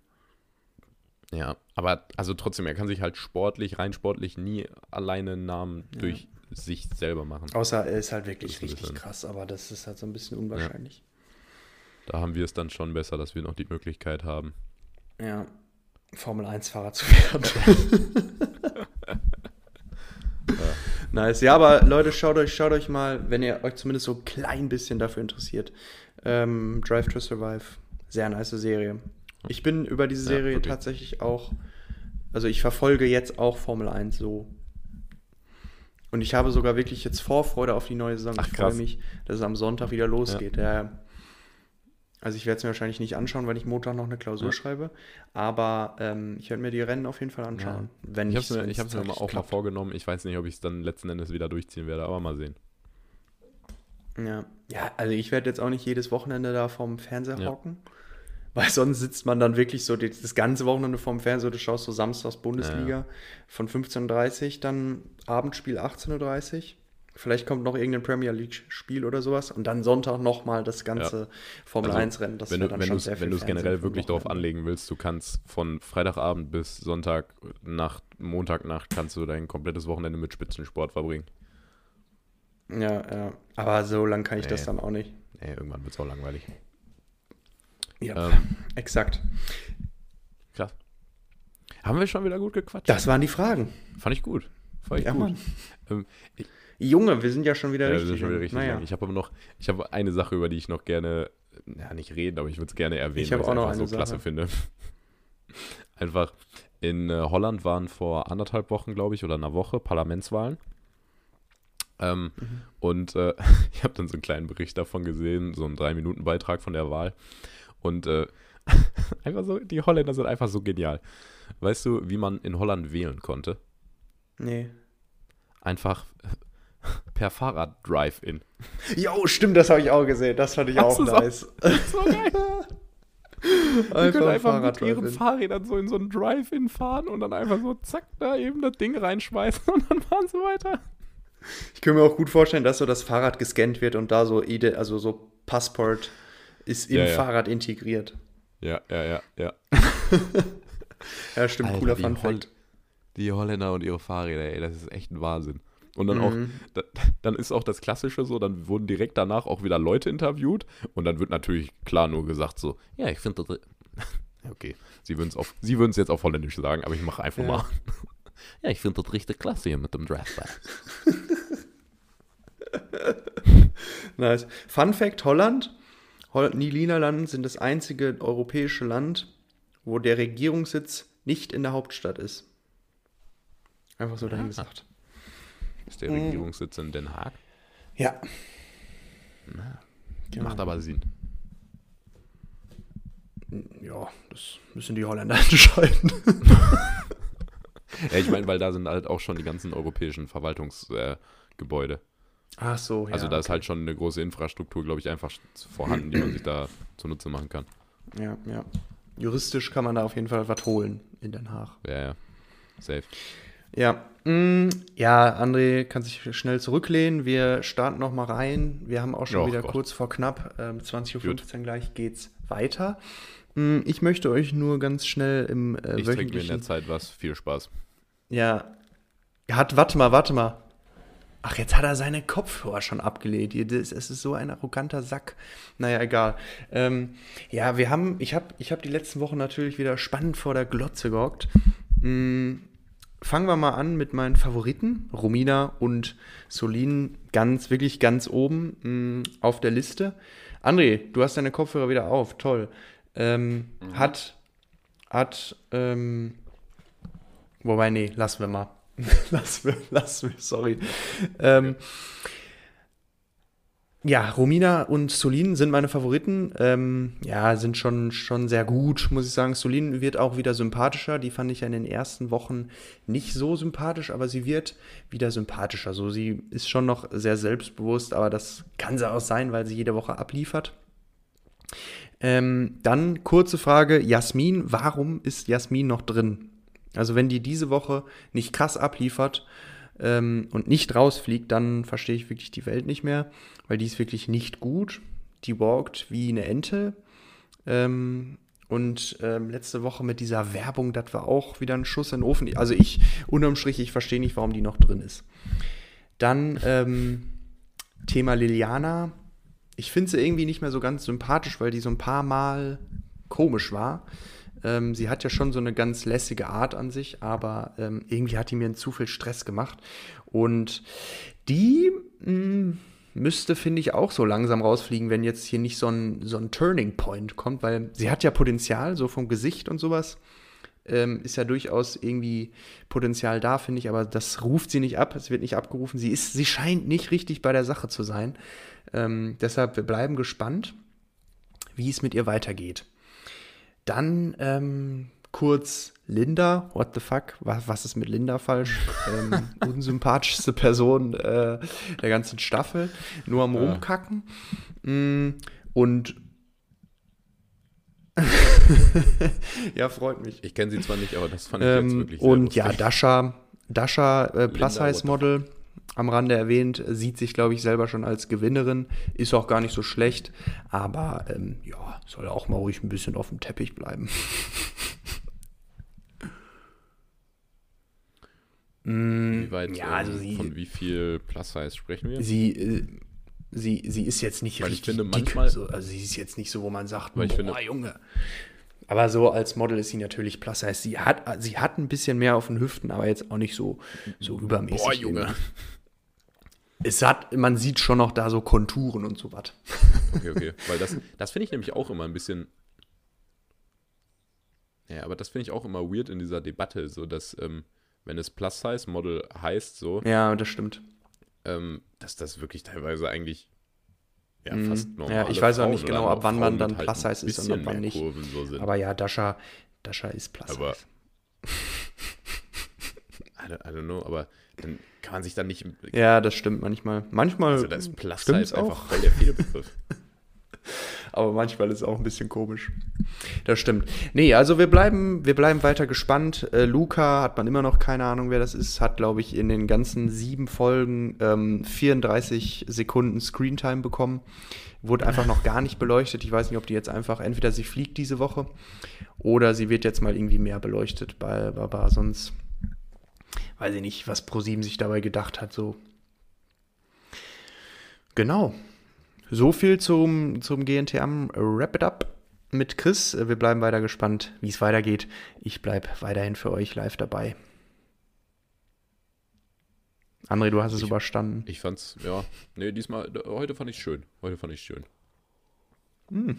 Ja, aber also trotzdem, er kann sich halt sportlich, rein sportlich nie alleine einen Namen durch sich selber machen. Außer er ist halt wirklich ist richtig bisschen- krass, aber das ist halt so ein bisschen unwahrscheinlich. Da haben wir es dann schon besser, dass wir noch die Möglichkeit haben. Ja, Formel 1-Fahrer zu werden. nice. Ja, aber Leute, schaut euch, schaut euch mal, wenn ihr euch zumindest so ein klein bisschen dafür interessiert. Ähm, Drive to Survive. Sehr nice Serie. Ich bin über diese Ja, Serie wirklich. tatsächlich auch, also ich verfolge jetzt auch Formel 1 so. Und ich habe sogar wirklich jetzt Vorfreude auf die neue Saison. Ach, ich freue mich, dass es am Sonntag wieder losgeht. Ja. Also ich werde es mir wahrscheinlich nicht anschauen, weil ich Montag noch eine Klausur Ja. schreibe. Aber ähm, ich werde mir die Rennen auf jeden Fall anschauen. Wenn Ich habe mir, wenn's ich hab's mir mal auch mal klappt. vorgenommen. Ich weiß nicht, ob ich es dann letzten Endes wieder durchziehen werde, aber mal sehen. Ja. ja, also ich werde jetzt auch nicht jedes Wochenende da vorm Fernseher Ja. hocken. Weil sonst sitzt man dann wirklich so das ganze Wochenende vorm Fernseher. Du schaust so samstags Bundesliga von 15.30 Uhr, dann Abendspiel 18.30 Uhr. Vielleicht kommt noch irgendein Premier League-Spiel oder sowas. Und dann Sonntag nochmal das ganze Formel Also, 1-Rennen. Das wenn du dann wenn schon du's- sehr wenn viel du es generell wirklich darauf anlegen willst, du kannst von Freitagabend bis Sonntagnacht, Montagnacht kannst du dein komplettes Wochenende mit Spitzensport verbringen. Ja, ja. Aber so lang kann ich das Nee. dann auch nicht. Ey, irgendwann wird es auch langweilig. Ja, Ähm, exakt. krass. Haben wir schon wieder gut gequatscht? Das waren die Fragen. Fand ich gut. Fand ich Ja, gut. Mann. Ähm, ich, Junge, wir sind ja schon wieder ja, wir richtig. sind schon wieder richtig naja. Ich habe aber noch, ich habe eine Sache, über die ich noch gerne, ja nicht reden, aber ich würde es gerne erwähnen, Ich weil auch noch einfach so klasse Sache. finde. Einfach, in äh, Holland waren vor anderthalb Wochen, glaube ich, oder einer Woche Parlamentswahlen. Ähm, Mhm. Und äh, ich habe dann so einen kleinen Bericht davon gesehen, so einen Drei-Minuten-Beitrag von der Wahl. Und äh, einfach so, die Holländer sind einfach so genial. Weißt du, wie man in Holland wählen konnte? Nee. Einfach per Fahrrad Drive-In. Jo, stimmt, das habe ich auch gesehen. Das fand ich Hast auch du's auch- nice. So geil. Die können einfach mit ihren. Fahrrädern so in so einen Drive-In fahren und dann einfach so zack da eben das Ding reinschmeißen und dann fahren sie weiter. Ich kann mir auch gut vorstellen, dass so das Fahrrad gescannt wird und da so, ide- also so Passport ist im Ja, ja. Fahrrad integriert. Ja, ja, ja, ja. Ja, stimmt, Alter, cooler Fun Holl- Fact. Die Holländer und ihre Fahrräder, ey, das ist echt ein Wahnsinn. Und dann auch, Mhm. da, dann ist auch das Klassische so, dann wurden direkt danach auch wieder Leute interviewt und dann wird natürlich klar nur gesagt so, ja, ich finde das, okay, sie würden es auf, sie würden es jetzt auf Holländisch sagen, aber ich mache einfach Ja. mal. Ja, ich finde das richtig klasse hier mit dem Draft. Nice. Fun Fact: Holland. Hol die Niederlanden sind das einzige europäische Land, wo der Regierungssitz nicht in der Hauptstadt ist. Einfach so dahin Ah. gesagt. Ist der Mhm. Regierungssitz in Den Haag? Ja. Genau. Macht aber Sinn. Ja, das müssen die Holländer entscheiden. Ja, ich meine, weil da sind halt auch schon die ganzen europäischen Verwaltungsgebäude. Äh. Ach so, ja. also da ist halt schon eine große Infrastruktur, glaube ich, einfach vorhanden, die man sich da zunutze machen kann. Ja, ja. Juristisch kann man da auf jeden Fall was holen in Den Haag. Ja, ja. Safe. Ja, mm, ja, André kann sich schnell zurücklehnen. Wir starten noch mal rein. Wir haben auch schon Och wieder Gott. kurz vor knapp. Ähm, 20.15 Uhr gleich geht's weiter. Mm, Ich möchte euch nur ganz schnell im äh, Ich trinke mir in wöchentlichen... der Zeit was. Viel Spaß. Ja, hat, warte mal, warte mal. Ach, jetzt hat er seine Kopfhörer schon abgelehnt. Es ist so ein arroganter Sack. Naja, egal. Ähm, ja, wir haben, ich habe ich hab die letzten Wochen natürlich wieder spannend vor der Glotze gehockt. Hm, fangen wir mal an mit meinen Favoriten. Romina und Solin ganz, wirklich ganz oben mh, hm, auf der Liste. André, du hast deine Kopfhörer wieder auf. Toll. Ähm, mhm. Hat, hat, ähm, wobei, nee, lassen wir mal. lass mir, lass mir, sorry. Ähm, ja, Romina und Solin sind meine Favoriten. Ähm, ja, sind schon, schon sehr gut, muss ich sagen. Solin wird auch wieder sympathischer. Die fand ich ja in den ersten Wochen nicht so sympathisch, aber sie wird wieder sympathischer. So, sie ist schon noch sehr selbstbewusst, aber das kann sie auch sein, weil sie jede Woche abliefert. Ähm, dann kurze Frage: Jasmin, warum ist Jasmin noch drin? Also wenn die diese Woche nicht krass abliefert ähm, und nicht rausfliegt, dann verstehe ich wirklich die Welt nicht mehr, weil die ist wirklich nicht gut. Die walkt wie eine Ente. Ähm, und ähm, letzte Woche mit dieser Werbung, das war auch wieder ein Schuss in den Ofen. Also ich, unterm Strich, ich verstehe nicht, warum die noch drin ist. Dann ähm, Thema Liliana. Ich finde sie irgendwie nicht mehr so ganz sympathisch, weil die so ein paar Mal komisch war. Ähm, sie hat ja schon so eine ganz lässige Art an sich, aber ähm, irgendwie hat die mir zu viel Stress gemacht. Und die mh, hm, müsste, finde ich, auch so langsam rausfliegen, wenn jetzt hier nicht so ein, so ein Turning Point kommt, weil sie hat ja Potenzial, so vom Gesicht und sowas. Ähm, ist ja durchaus irgendwie Potenzial da, finde ich, aber das ruft sie nicht ab, es wird nicht abgerufen. Sie, ist, sie scheint nicht richtig bei der Sache zu sein. Ähm, deshalb, wir bleiben gespannt, wie es mit ihr weitergeht. Dann ähm, kurz Linda, what the fuck, was, was ist mit Linda falsch? ähm, unsympathischste Person äh, der ganzen Staffel, nur am ja. Rumkacken. Mm, und ja, freut mich. Ich kenne sie zwar nicht, aber das fand ich ähm, jetzt wirklich sehr Und lustig. ja, Dasha, Dasha äh, Plus-Size-Model am Rande erwähnt, sieht sich, glaube ich, selber schon als Gewinnerin, ist auch gar nicht so schlecht, aber ähm, ja, soll auch mal ruhig ein bisschen auf dem Teppich bleiben. wie weit, ja, also ähm, sie, von wie viel Plus-Size sprechen wir? Sie, äh, sie, sie ist jetzt nicht weil richtig ich finde, manchmal, dick, so, also sie ist jetzt nicht so, wo man sagt, weil ich finde, Junge. Aber so als Model ist sie natürlich plus heißt sie hat sie hat ein bisschen mehr auf den Hüften, aber jetzt auch nicht so so übermäßig. Boah, Junge es hat, man sieht schon noch da so Konturen und so was. Okay, okay. Weil das, das finde ich nämlich auch immer ein bisschen. Ja, aber das finde ich auch immer weird in dieser Debatte, so dass, ähm, wenn es Plus-Size-Model heißt, so. Ja, das stimmt. Ähm, dass das wirklich teilweise eigentlich ja, fast normal Ja, ich weiß auch nicht genau, ab wann man dann halt Plus-Size ist und ab wann nicht. So aber ja, Dasha, Dasha ist Plus-Size. Aber. I don't, I don't know, aber dann kann man sich dann nicht. Ja, das stimmt manchmal. Manchmal. Also das Plus halt einfach voll der viele Begriff. Aber manchmal ist es auch ein bisschen komisch. Das stimmt. Nee, also wir bleiben, wir bleiben weiter gespannt. Äh, Luca hat man immer noch keine Ahnung, wer das ist. Hat, glaube ich, in den ganzen sieben Folgen ähm, 34 Sekunden Screentime bekommen. Wurde einfach noch gar nicht beleuchtet. Ich weiß nicht, ob die jetzt einfach, entweder sie fliegt diese Woche oder sie wird jetzt mal irgendwie mehr beleuchtet bei Baba. Sonst weiß ich nicht, was ProSieben sich dabei gedacht hat, so. Genau. So viel zum, zum GNTM Wrap It Up mit Chris. Wir bleiben weiter gespannt, wie es weitergeht. Ich bleibe weiterhin für euch live dabei. André, du hast es ich, überstanden. Ich fand's, ja. Nee, diesmal, heute fand ich schön. Heute fand ich schön. Hm.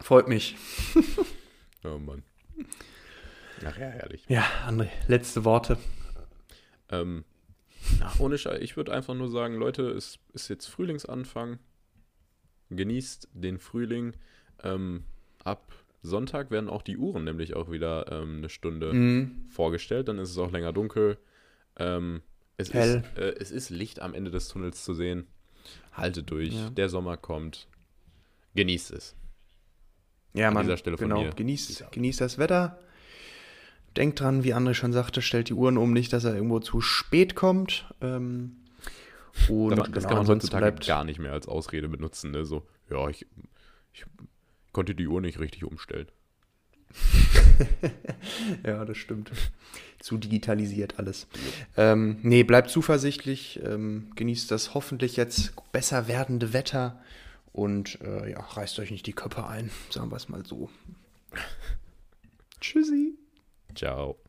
Freut mich. oh Mann. Ach ja, herrlich. Ja, André, letzte Worte. Ähm, na, ohne Scheiß, ich würde einfach nur sagen, Leute, es ist jetzt Frühlingsanfang. Genießt den Frühling. Ähm, ab Sonntag werden auch die Uhren nämlich auch wieder ähm, eine Stunde mhm. vorgestellt. Dann ist es auch länger dunkel. Ähm, es, Hell. Ist, äh, es ist Licht am Ende des Tunnels zu sehen. Haltet durch. Ja. Der Sommer kommt. Genießt es. Ja, An dieser Stelle genau. Genießt, genießt das Wetter. Denkt dran, wie André schon sagte, stellt die Uhren um, nicht, dass er irgendwo zu spät kommt. Ähm, und das, genau, kann man heutzutage bleibt, gar nicht mehr als Ausrede benutzen. Ne? So, ja, ich, ich konnte die Uhr nicht richtig umstellen. ja, das stimmt. Zu digitalisiert alles. Ähm, nee, bleibt zuversichtlich, ähm, genießt das hoffentlich jetzt besser werdende Wetter und äh, ja, reißt euch nicht die Köpfe ein, sagen wir es mal so. Tschüssi. Ciao.